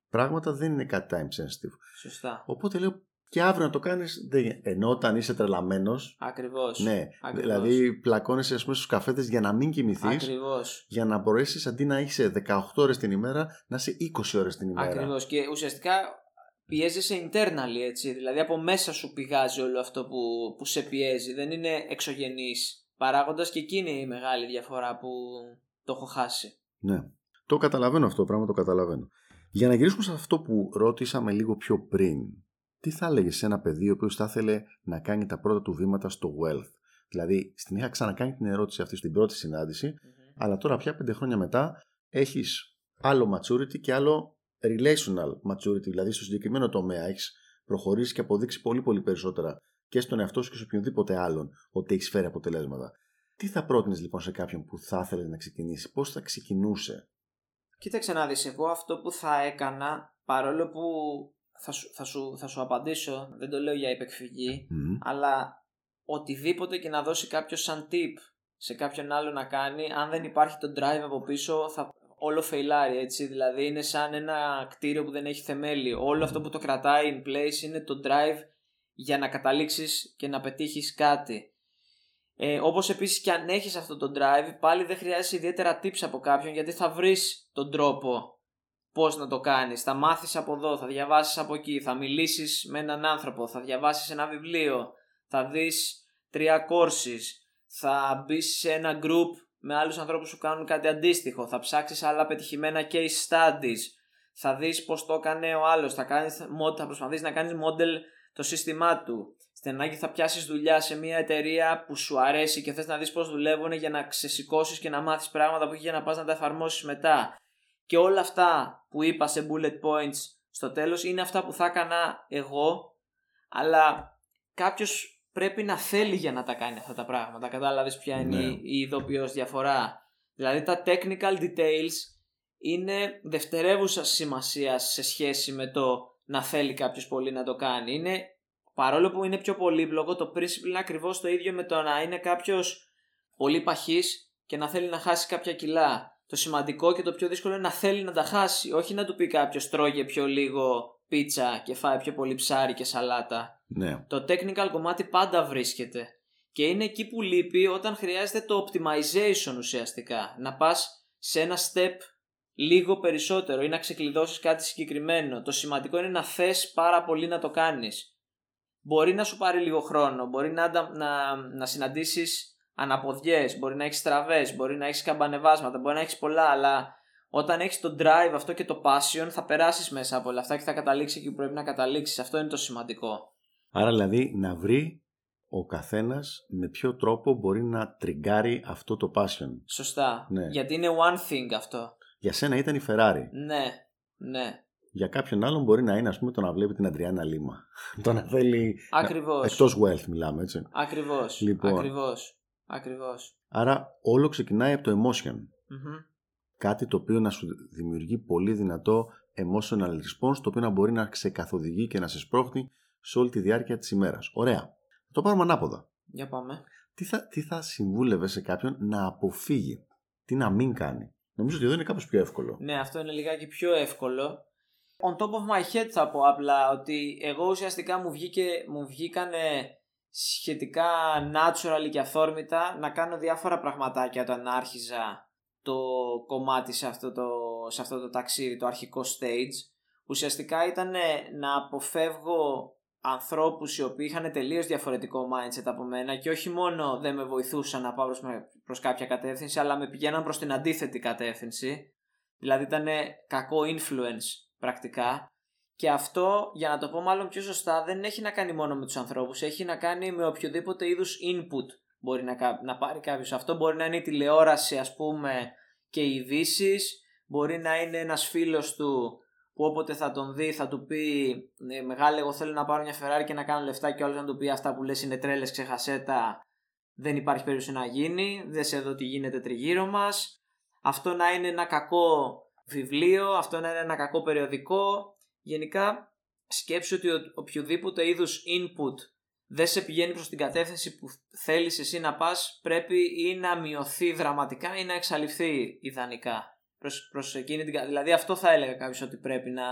πράγματα δεν είναι κάτι time sensitive. Σωστά. Οπότε λέω: και αύριο να το κάνεις. Ενώ όταν είσαι τρελαμένος. Ακριβώς. Ναι. Ακριβώς. Δηλαδή, πλακώνεσαι ας πούμε, στους καφέτες για να μην κοιμηθείς. Ακριβώς. Για να μπορέσεις αντί να είσαι 18 ώρες την ημέρα, να είσαι 20 ώρες την ημέρα. Ακριβώς. Και ουσιαστικά πιέζεσαι internally έτσι. Δηλαδή, από μέσα σου πηγάζει όλο αυτό που, που σε πιέζει. Δεν είναι εξωγενής παράγοντας και εκείνη η μεγάλη διαφορά που το έχω χάσει. Ναι. Το καταλαβαίνω αυτό το πράγμα, το καταλαβαίνω. Για να γυρίσουμε σε αυτό που ρώτησαμε λίγο πιο πριν, τι θα έλεγε σε ένα παιδί ο οποίος θα ήθελε να κάνει τα πρώτα του βήματα στο wealth; Δηλαδή, στην είχα ξανακάνει την ερώτηση αυτή στην πρώτη αλλά τώρα πια πέντε χρόνια μετά έχεις άλλο maturity και άλλο relational maturity. Δηλαδή, στο συγκεκριμένο τομέα έχεις προχωρήσει και αποδείξει πολύ πολύ περισσότερα και στον εαυτό σου και σε οποιονδήποτε άλλον ότι έχεις φέρει αποτελέσματα. Τι θα πρότεινες λοιπόν σε κάποιον που θα ήθελε να ξεκινήσει, πώς θα ξεκινούσε; Κοίταξε να δεις, εγώ αυτό που θα έκανα, παρόλο που θα σου, θα, σου, θα σου απαντήσω, δεν το λέω για υπεκφυγή, αλλά οτιδήποτε και να δώσει κάποιος σαν tip σε κάποιον άλλο να κάνει, αν δεν υπάρχει το drive από πίσω, θα όλο φεϊλάρει έτσι. Δηλαδή είναι σαν ένα κτίριο που δεν έχει θεμέλιο. Όλο αυτό που το κρατάει in place είναι το drive για να καταλήξεις και να πετύχεις κάτι. Ε, όπως επίσης και αν έχεις αυτό το drive, πάλι δεν χρειάζεσαι ιδιαίτερα tips από κάποιον γιατί θα βρεις τον τρόπο πώς να το κάνεις. Θα μάθεις από εδώ, θα διαβάσεις από εκεί, θα μιλήσεις με έναν άνθρωπο, θα διαβάσεις ένα βιβλίο, θα δεις τρία courses, θα μπεις σε ένα group με άλλους ανθρώπους που κάνουν κάτι αντίστοιχο, θα ψάξεις άλλα πετυχημένα case studies, θα δεις πώς το έκανε ο άλλος, θα, κάνεις, θα προσπαθείς να κάνεις model το σύστημά του. Στην ανάγκη θα πιάσεις δουλειά σε μια εταιρεία που σου αρέσει και θες να δεις πώς δουλεύουν για να ξεσηκώσεις και να μάθεις πράγματα που έχει για να πας να τα εφαρμόσεις μετά. Και όλα αυτά που είπα σε bullet points στο τέλος είναι αυτά που θα έκανα εγώ, αλλά κάποιος πρέπει να θέλει για να τα κάνει αυτά τα πράγματα. Κατάλαβες ποια είναι ναι. η ειδοποιώς διαφορά. Δηλαδή τα technical details είναι δευτερεύουσα σημασία σε σχέση με το να θέλει κάποιος πολύ να το κάνει. Είναι, παρόλο που είναι πιο πολύπλοκο, το principle είναι ακριβώς το ίδιο με το να είναι κάποιος πολύ παχή και να θέλει να χάσει κάποια κιλά. Το σημαντικό και το πιο δύσκολο είναι να θέλει να τα χάσει. Όχι να του πει κάποιος τρώγε πιο λίγο πίτσα και φάει πιο πολύ ψάρι και σαλάτα. Ναι. Το technical κομμάτι πάντα βρίσκεται. Και είναι εκεί που λείπει όταν χρειάζεται το optimization ουσιαστικά. Να πας σε ένα step λίγο περισσότερο ή να ξεκλειδώσεις κάτι συγκεκριμένο. Το σημαντικό είναι να θες πάρα πολύ να το κάνεις. Μπορεί να σου πάρει λίγο χρόνο, μπορεί να, να, να συναντήσεις αναποδιές, μπορεί να έχεις τραβές, μπορεί να έχεις καμπανεβάσματα, μπορεί να έχεις πολλά, αλλά όταν έχεις το drive αυτό και το passion θα περάσεις μέσα από όλα αυτά και θα καταλήξεις εκεί που πρέπει να καταλήξεις. Αυτό είναι το σημαντικό. Άρα δηλαδή να βρει ο καθένας με ποιο τρόπο μπορεί να τριγκάρει αυτό το passion. Σωστά. Ναι. Γιατί είναι one thing αυτό. Για σένα ήταν η Ferrari. Ναι, ναι. Για κάποιον άλλον μπορεί να είναι, ας πούμε, το να βλέπει την Αντριάννα Λίμα. το να θέλει. Ακριβώς. Εκτός wealth, μιλάμε, έτσι. Ακριβώς. Λοιπόν. Ακριβώς. Ακριβώς. Άρα όλο ξεκινάει από το emotion. Κάτι το οποίο να σου δημιουργεί πολύ δυνατό emotional response, το οποίο να μπορεί να ξεκαθοδηγεί και να σε σπρώχνει σε όλη τη διάρκεια της ημέρας. Ωραία. Θα το πάρουμε ανάποδα. Για πάμε. Τι θα, τι θα συμβούλευε σε κάποιον να αποφύγει, τι να μην κάνει; Νομίζω ότι εδώ είναι κάπως πιο εύκολο. Ναι, αυτό είναι λιγάκι πιο εύκολο. On top of my head θα πω απλά ότι εγώ ουσιαστικά μου, βγήκε, μου βγήκανε σχετικά natural και αυθόρμητα να κάνω διάφορα πραγματάκια όταν άρχιζα το κομμάτι σε αυτό το, σε αυτό το ταξίδι, το αρχικό stage. Ουσιαστικά ήταν να αποφεύγω ανθρώπους οι οποίοι είχαν τελείως διαφορετικό mindset από μένα και όχι μόνο δεν με βοηθούσαν να πάω προς, προς κάποια κατεύθυνση αλλά με πηγαίναν προς την αντίθετη κατεύθυνση δηλαδή ήταν κακό influence πρακτικά και αυτό για να το πω μάλλον πιο σωστά δεν έχει να κάνει μόνο με τους ανθρώπους έχει να κάνει με οποιοδήποτε είδους input μπορεί να, να πάρει κάποιος. αυτό μπορεί να είναι η τηλεόραση ας πούμε και οι ειδήσεις, μπορεί να είναι ένας φίλος του που όποτε θα τον δει θα του πει «Ναι, Μεγάλη, εγώ θέλω να πάρω μια Ferrari και να κάνω λεφτά και όλος να του πει αυτά που λες είναι τρέλες, ξεχασέτα, δεν υπάρχει περίπτωση να γίνει, δεν σε δω τι γίνεται τριγύρω μας. Αυτό να είναι ένα κακό βιβλίο, αυτό να είναι ένα κακό περιοδικό. Γενικά σκέψου ότι οποιοδήποτε είδους input δεν σε πηγαίνει προς την κατεύθυνση που θέλεις εσύ να πας πρέπει ή να μειωθεί δραματικά ή να εξαλειφθεί ιδανικά προς, προς εκείνη την Δηλαδή αυτό θα έλεγα κάποιος ότι, πρέπει να,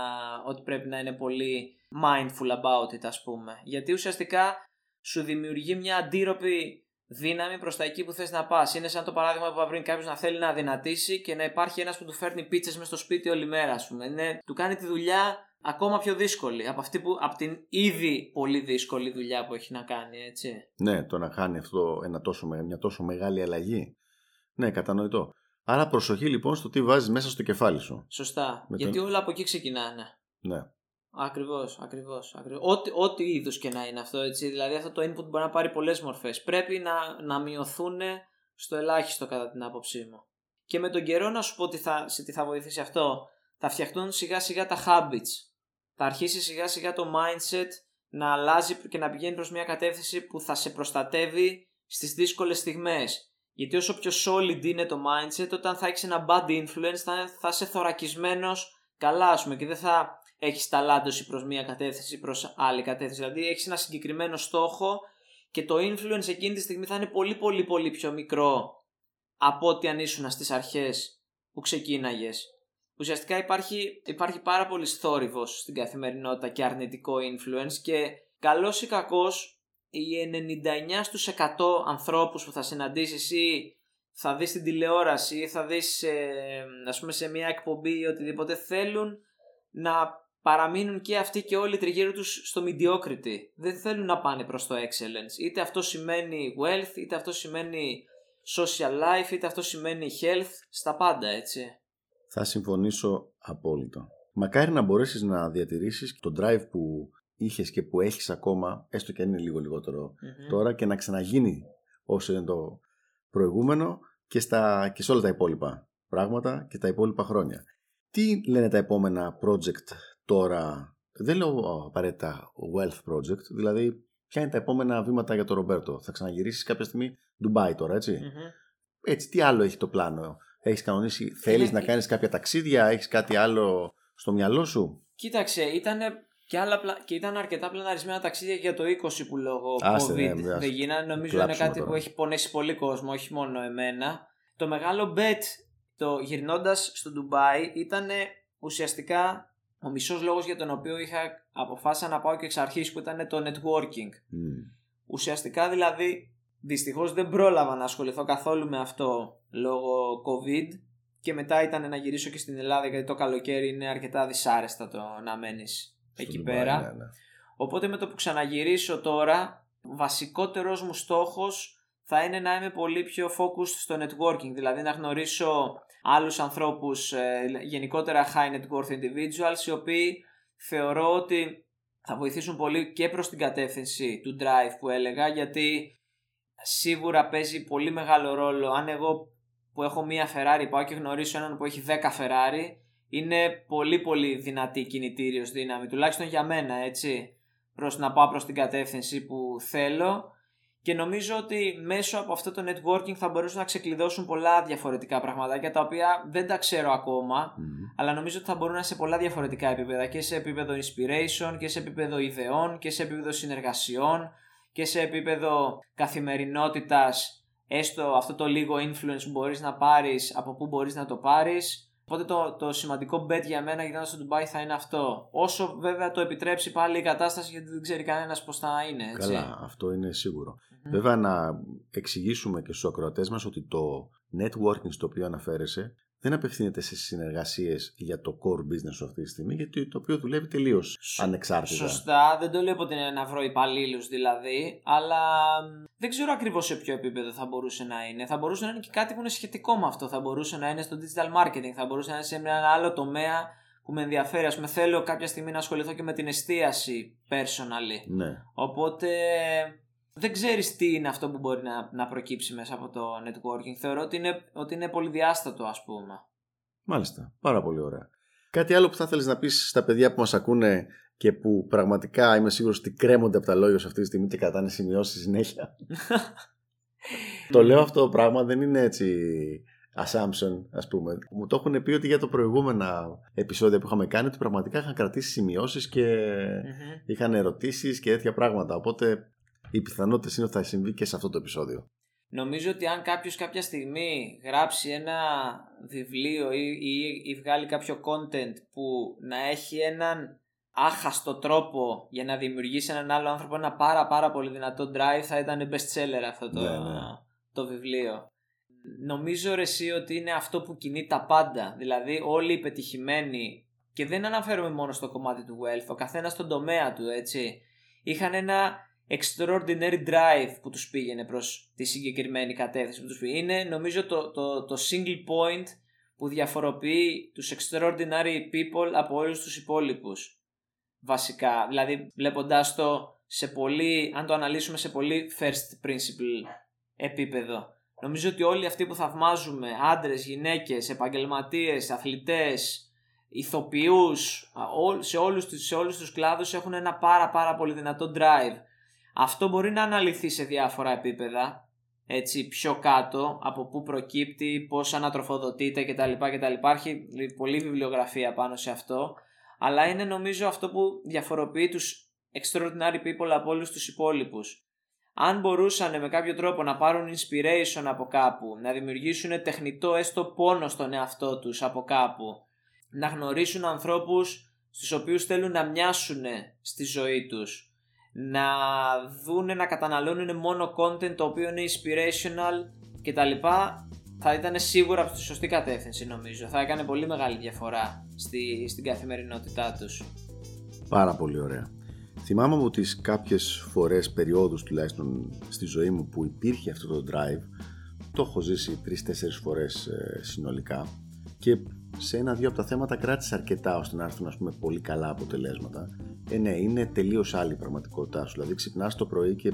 ότι πρέπει να είναι πολύ mindful about it ας πούμε. Γιατί ουσιαστικά σου δημιουργεί μια αντίρροπη δύναμη προς τα εκεί που θες να πας. Είναι σαν το παράδειγμα που βρει κάποιος να θέλει να δυνατήσει και να υπάρχει ένας που του φέρνει πίτσες μες στο σπίτι όλη μέρα ας πούμε. Είναι, του κάνει τη δουλειά ακόμα πιο δύσκολη από, αυτή που, από την ήδη πολύ δύσκολη δουλειά που έχει να κάνει έτσι. Ναι, το να κάνει αυτό ένα τόσο, μια τόσο μεγάλη αλλαγή. Ναι, κατανοητό. Άρα προσοχή λοιπόν στο τι βάζεις μέσα στο κεφάλι σου. Σωστά. Γιατί όλα από εκεί ξεκινάνε. Ναι. Ακριβώς, ακριβώς. Ακριβώς. Ό,τι, ό,τι είδους και να είναι αυτό. Έτσι. Δηλαδή αυτό το input μπορεί να πάρει πολλές μορφές. Πρέπει να, να μειωθούν στο ελάχιστο κατά την άποψή μου. Και με τον καιρό να σου πω τι θα, σε τι θα βοηθήσει αυτό. Θα φτιαχτούν σιγά σιγά τα habits. Θα αρχίσει σιγά σιγά το mindset να αλλάζει και να πηγαίνει προς μια κατεύθυνση που θα σε προστατεύει στις δύσκολες στιγμές. Γιατί όσο πιο solid είναι το mindset, όταν θα έχεις ένα bad influence, θα, θα είσαι θωρακισμένος καλά, ας πούμε, και δεν θα έχεις ταλάντωση προς μία κατεύθυνση ή προς άλλη κατεύθυνση. Δηλαδή, έχεις ένα συγκεκριμένο στόχο και το influence εκείνη τη στιγμή θα είναι πολύ, πολύ, πολύ πιο μικρό από ό,τι αν ήσουν στις αρχές που ξεκίναγες. Ουσιαστικά υπάρχει, υπάρχει πάρα πολύ θόρυβος στην καθημερινότητα και αρνητικό influence και καλός ή κακός οι 99 στους 100 ανθρώπους που θα συναντήσεις ή θα δεις την τηλεόραση ή θα δεις ε, ας πούμε σε μια εκπομπή ή οτιδήποτε θέλουν να παραμείνουν και αυτοί και όλοι τριγύρω τους στο mediocrity. Δεν θέλουν να πάνε προς το excellence. Είτε αυτό σημαίνει wealth, είτε αυτό σημαίνει social life, είτε αυτό σημαίνει health, στα πάντα έτσι. Θα συμφωνήσω απόλυτα. Μακάρι να μπορέσεις να διατηρήσεις τον drive που είχες και που έχεις ακόμα, έστω και αν είναι λίγο λιγότερο τώρα, και να ξαναγίνει όσο είναι το προηγούμενο και, στα, και σε όλα τα υπόλοιπα πράγματα και τα υπόλοιπα χρόνια. Τι λένε τα επόμενα project τώρα, δεν λέω απαραίτητα wealth project, δηλαδή ποια είναι τα επόμενα βήματα για τον Ρομπέρτο; Θα ξαναγυρίσεις κάποια στιγμή Ντουμπάι τώρα, Έτσι, τι άλλο έχει το πλάνο; Έχεις κανονίσει, θέλεις να κάνεις κάποια ταξίδια, έχεις κάτι άλλο στο μυαλό σου; Κοίταξε, ήταν και, άλλα, και ήταν αρκετά πλαναρισμένα ταξίδια για το 20 που λόγω Άστε, COVID ναι, δεν γίνανε. Νομίζω είναι κάτι που έχει πονέσει πολύ κόσμο, όχι μόνο εμένα. Το μεγάλο bet το γυρνώντας στο Ντουμπάι ήταν ουσιαστικά ο μισός λόγος για τον οποίο είχα αποφάσισα να πάω και εξ αρχής που ήταν το networking. Ουσιαστικά δηλαδή δυστυχώς δεν πρόλαβα να ασχοληθώ καθόλου με αυτό λόγω COVID και μετά ήταν να γυρίσω και στην Ελλάδα γιατί το καλοκαίρι είναι αρκετά δυσάρεστα το να μένεις εκεί πέρα. Ναι, ναι. Οπότε με το που ξαναγυρίσω τώρα, βασικότερος μου στόχος θα είναι να είμαι πολύ πιο focused στο networking, δηλαδή να γνωρίσω άλλους ανθρώπους, ε, γενικότερα high net worth individuals, οι οποίοι θεωρώ ότι θα βοηθήσουν πολύ και προς την κατεύθυνση του drive που έλεγα, γιατί σίγουρα παίζει πολύ μεγάλο ρόλο. Αν εγώ που έχω μία Ferrari πάω και γνωρίσω έναν που έχει 10 Ferrari, είναι πολύ πολύ δυνατή κινητήριος δύναμη, τουλάχιστον για μένα έτσι, προς να πάω προς την κατεύθυνση που θέλω. Και νομίζω ότι μέσω από αυτό το networking θα μπορούσαν να ξεκλειδώσουν πολλά διαφορετικά πραγματάκια τα οποία δεν τα ξέρω ακόμα αλλά νομίζω ότι θα μπορούν να σε πολλά διαφορετικά επίπεδα. Και σε επίπεδο inspiration και σε επίπεδο ιδεών και σε επίπεδο συνεργασιών και σε επίπεδο καθημερινότητας έστω αυτό το λίγο influence που μπορείς να πάρεις από πού μπορείς να το πάρεις Οπότε το, το σημαντικό bet για μένα γυρνώντα στο Ντουμπάι θα είναι αυτό. Όσο βέβαια το επιτρέψει πάλι η κατάσταση γιατί δεν ξέρει κανένας πώς θα είναι. Έτσι. Καλά, αυτό είναι Βέβαια να εξηγήσουμε και στους ακροατές μας ότι το networking στο οποίο αναφέρεσαι δεν απευθύνεται σε συνεργασίες για το core business σου αυτή τη στιγμή, γιατί το οποίο δουλεύει τελείως ανεξάρτητα. Σωστά, δεν το λέω ότι είναι να βρω υπαλλήλους δηλαδή, αλλά δεν ξέρω ακριβώς σε ποιο επίπεδο θα μπορούσε να είναι. Θα μπορούσε να είναι και κάτι που είναι σχετικό με αυτό. Θα μπορούσε να είναι στο digital marketing, θα μπορούσε να είναι σε ένα άλλο τομέα που με ενδιαφέρει. Α πούμε, θέλω κάποια στιγμή να ασχοληθώ και με την εστίαση personally. Ναι. Οπότε δεν ξέρεις τι είναι αυτό που μπορεί να, να προκύψει μέσα από το networking. Θεωρώ ότι είναι, ότι είναι πολυδιάστατο, ας πούμε. Μάλιστα. Πάρα πολύ ωραία. Κάτι άλλο που θα ήθελε να πεις στα παιδιά που μας ακούνε και που πραγματικά είμαι σίγουρος ότι κρέμονται από τα λόγια σου αυτή τη στιγμή και κατάνε σημειώσεις συνέχεια; το λέω αυτό το πράγμα δεν είναι έτσι assumption, ας πούμε. Μου το έχουν πει ότι για το προηγούμενα επεισόδια που είχαμε κάνει ότι πραγματικά είχαν κρατήσει σημειώσεις και είχαν ερωτήσεις και τέτοια πράγματα. Οπότε οι πιθανότητες είναι ότι θα συμβεί και σε αυτό το επεισόδιο. Νομίζω ότι αν κάποιος κάποια στιγμή γράψει ένα βιβλίο ή, ή, ή βγάλει κάποιο content που να έχει έναν άχαστο τρόπο για να δημιουργήσει έναν άλλο άνθρωπο ένα πάρα πάρα πολύ δυνατό drive θα ήταν best seller αυτό το, ναι, ναι. το βιβλίο. Νομίζω ρε εσύ ότι είναι αυτό που κινεί τα πάντα. Δηλαδή όλοι οι πετυχημένοι και δεν αναφέρομαι μόνο στο κομμάτι του wealth, ο καθένας στον τομέα του έτσι. Είχαν ένα extraordinary drive που τους πήγαινε προς τη συγκεκριμένη κατεύθυνση που τους πήγαινε. Είναι νομίζω το, το, το single point που διαφοροποιεί τους extraordinary people από όλους τους υπόλοιπους βασικά. Δηλαδή βλέποντάς το σε πολύ, αν το αναλύσουμε σε πολύ first principle επίπεδο. Νομίζω ότι όλοι αυτοί που θαυμάζουμε, άντρες, γυναίκες, επαγγελματίες, αθλητές, ηθοποιούς, σε όλους, σε όλους τους κλάδους έχουν ένα πάρα πάρα πολύ δυνατό drive αυτό μπορεί να αναλυθεί σε διάφορα επίπεδα, έτσι πιο κάτω, από πού προκύπτει, πώς ανατροφοδοτείται κτλ. κτλ. Υπάρχει πολλή βιβλιογραφία πάνω σε αυτό, αλλά είναι νομίζω αυτό που διαφοροποιεί τους extraordinary people από όλους τους υπόλοιπους. Αν μπορούσαν με κάποιο τρόπο να πάρουν inspiration από κάπου, να δημιουργήσουν τεχνητό έστω πόνο στον εαυτό τους από κάπου, να γνωρίσουν ανθρώπους στους οποίους θέλουν να μοιάσουν στη ζωή τους, να δούνε να καταναλώνουν μόνο content το οποίο είναι inspirational κτλ. Θα ήταν σίγουρα από τη σωστή κατεύθυνση νομίζω. Θα έκανε πολύ μεγάλη διαφορά στη, στην καθημερινότητά τους. Πάρα πολύ ωραία. Θυμάμαι μου τις κάποιες φορές, περιόδους τουλάχιστον στη ζωή μου που υπήρχε αυτό το drive το έχω ζήσει τρεις-τέσσερις φορές ε, συνολικά Και σε ένα-δύο από τα θέματα κράτησε αρκετά ώστε να έρθουν ας πούμε, πολύ καλά αποτελέσματα. Ε, ναι, είναι τελείως άλλη η πραγματικότητά σου. Δηλαδή, ξυπνάς το πρωί και ε,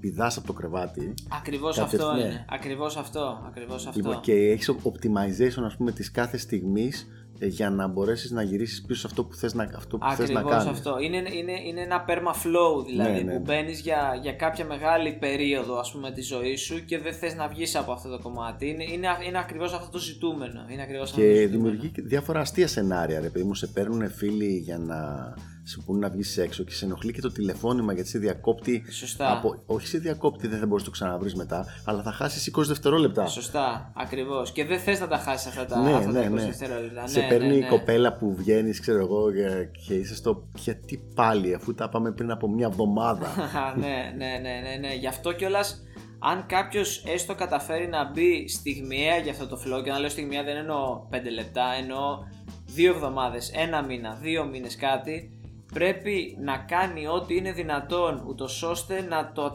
πηδάς από το κρεβάτι. Ακριβώς αυτό ναι. είναι. Ακριβώς αυτό. Ακριβώς αυτό. Λοιπόν, και έχεις optimization, ας πούμε, της κάθε στιγμής ε, για να μπορέσεις να γυρίσεις πίσω σε αυτό που θες να, αυτό που θες να κάνεις. αυτό. Είναι, είναι, είναι ένα perma flow δηλαδή ναι, ναι. που μπαίνεις για, για κάποια μεγάλη περίοδο ας πούμε της ζωής σου και δεν θες να βγεις από αυτό το κομμάτι. Είναι, είναι, είναι ακριβώς αυτό το ζητούμενο. Είναι ακριβώς και αυτό το δημιουργεί διάφορα αστεία σενάρια. Ρε παιδί μου, σε παίρνουν φίλοι για να σε πούνε να βγεις έξω και σε ενοχλεί και το τηλεφώνημα γιατί σε διακόπτει. Σωστά. Από... Όχι σε διακόπτει, δεν θα μπορείς να το ξαναβρεις μετά, αλλά θα χάσεις 20 δευτερόλεπτα. Σωστά, ακριβώς. Και δεν θες να τα χάσεις αυτά τα, ναι, αυτά ναι, τα 20 ναι. δευτερόλεπτα. Σε ναι, παίρνει ναι, η ναι. κοπέλα που βγαίνεις, ξέρω εγώ, και είσαι στο. Γιατί πάλι, αφού τα πάμε πριν από μια εβδομάδα. ναι, ναι, ναι, ναι, ναι. Γι' αυτό κιόλας αν κάποιος έστω καταφέρει να μπει στιγμιαία για αυτό το flow, και να λέω στιγμιαία δεν εννοώ 5 λεπτά, εννοώ 2 εβδομάδες, ένα μήνα, δύο μήνες κάτι, πρέπει να κάνει ό,τι είναι δυνατόν ούτως ώστε να το,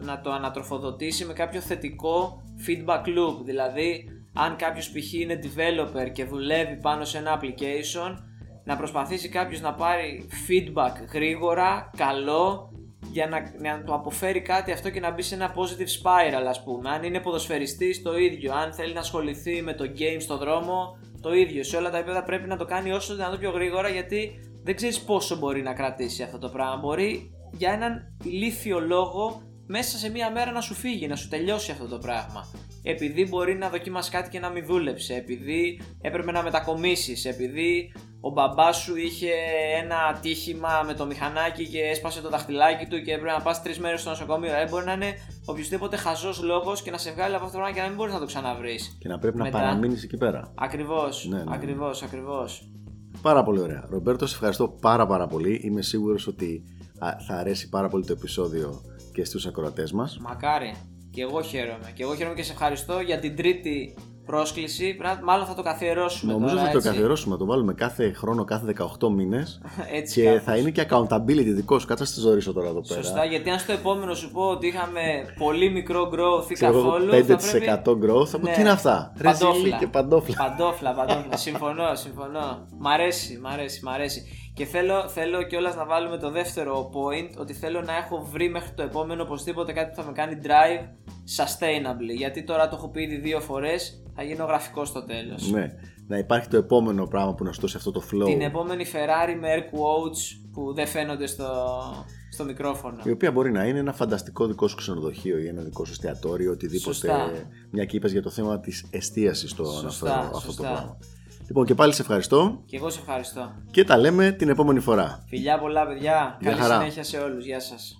να το ανατροφοδοτήσει με κάποιο θετικό feedback loop. Δηλαδή, αν κάποιος π.χ. είναι developer και δουλεύει πάνω σε ένα application, να προσπαθήσει κάποιος να πάρει feedback γρήγορα, καλό, για να, να το αποφέρει κάτι αυτό και να μπει σε ένα positive spiral, ας πούμε. Αν είναι ποδοσφαιριστής, το ίδιο. Αν θέλει να ασχοληθεί με το game στο δρόμο, το ίδιο. Σε όλα τα επίπεδα πρέπει να το κάνει όσο δυνατόν πιο γρήγορα γιατί δεν ξέρεις πόσο μπορεί να κρατήσει αυτό το πράγμα. Μπορεί για έναν ηλίθιο λόγο μέσα σε μία μέρα να σου φύγει, να σου τελειώσει αυτό το πράγμα. Επειδή μπορεί να δοκιμάσει κάτι και να μην δούλεψε, επειδή έπρεπε να μετακομίσεις, επειδή ο μπαμπάς σου είχε ένα ατύχημα με το μηχανάκι και έσπασε το δαχτυλάκι του και έπρεπε να πας τρεις μέρες στο νοσοκομείο. Δηλαδή μπορεί να είναι οποιοδήποτε χαζός λόγος και να σε βγάλει από αυτό το πράγμα και να μην μπορείς να το ξαναβρεις. Και να πρέπει να παραμείνεις εκεί πέρα. Ακριβώς. Ναι, ναι, ναι. Ακριβώς, ακριβώς. Πάρα πολύ ωραία. Ρομπέρτο, σε ευχαριστώ πάρα πάρα πολύ. Είμαι σίγουρος ότι α, θα αρέσει πάρα πολύ το επεισόδιο και στους ακροατές μας. Μακάρι. Και εγώ χαίρομαι. Και εγώ χαίρομαι και σε ευχαριστώ για την τρίτη πρόσκληση. Πρέπει να- Μάλλον θα το καθιερώσουμε. Νομίζω τώρα, θα το έτσι. καθιερώσουμε, θα το βάλουμε κάθε χρόνο, κάθε 18 μήνες έτσι και κάπως. θα είναι και accountability δικός σου. Κάτσε να στη ζωρίσω τώρα εδώ πέρα. Σωστά, γιατί αν στο επόμενο σου πω ότι είχαμε πολύ μικρό growth ή Ξέρω εγώ, καθόλου. 5% θα πρέπει... growth, θα πω Ναι. τι είναι αυτά; Ρε Παντόφλα. ζήλι και παντόφλα. Παντόφλα, παντόφλα. συμφωνώ, συμφωνώ. Μ' αρέσει, μ' αρέσει, μ' αρέσει. Και θέλω, θέλω κιόλας να βάλουμε το δεύτερο point ότι θέλω να έχω βρει μέχρι το επόμενο οπωσδήποτε κάτι που θα με κάνει drive sustainably. Γιατί τώρα το έχω πει ήδη δύο φορές, θα γίνω γραφικός στο τέλος. Ναι, να υπάρχει το επόμενο πράγμα που να σου δώσει αυτό το flow. Την επόμενη Ferrari με air quotes που δεν φαίνονται στο, στο μικρόφωνο. Η οποία μπορεί να είναι ένα φανταστικό δικό σου ξενοδοχείο ή ένα δικό σου εστιατόριο, οτιδήποτε. Σωστά. Μια και είπες για το θέμα της εστίασης το Σωστά, αναφέρω αυτό σωστά. το πράγμα. Λοιπόν, και πάλι σε ευχαριστώ Και εγώ σε ευχαριστώ. και τα λέμε την επόμενη φορά. Φιλιά πολλά παιδιά. Γεια Καλή χαρά. συνέχεια σε όλους. Γεια σας.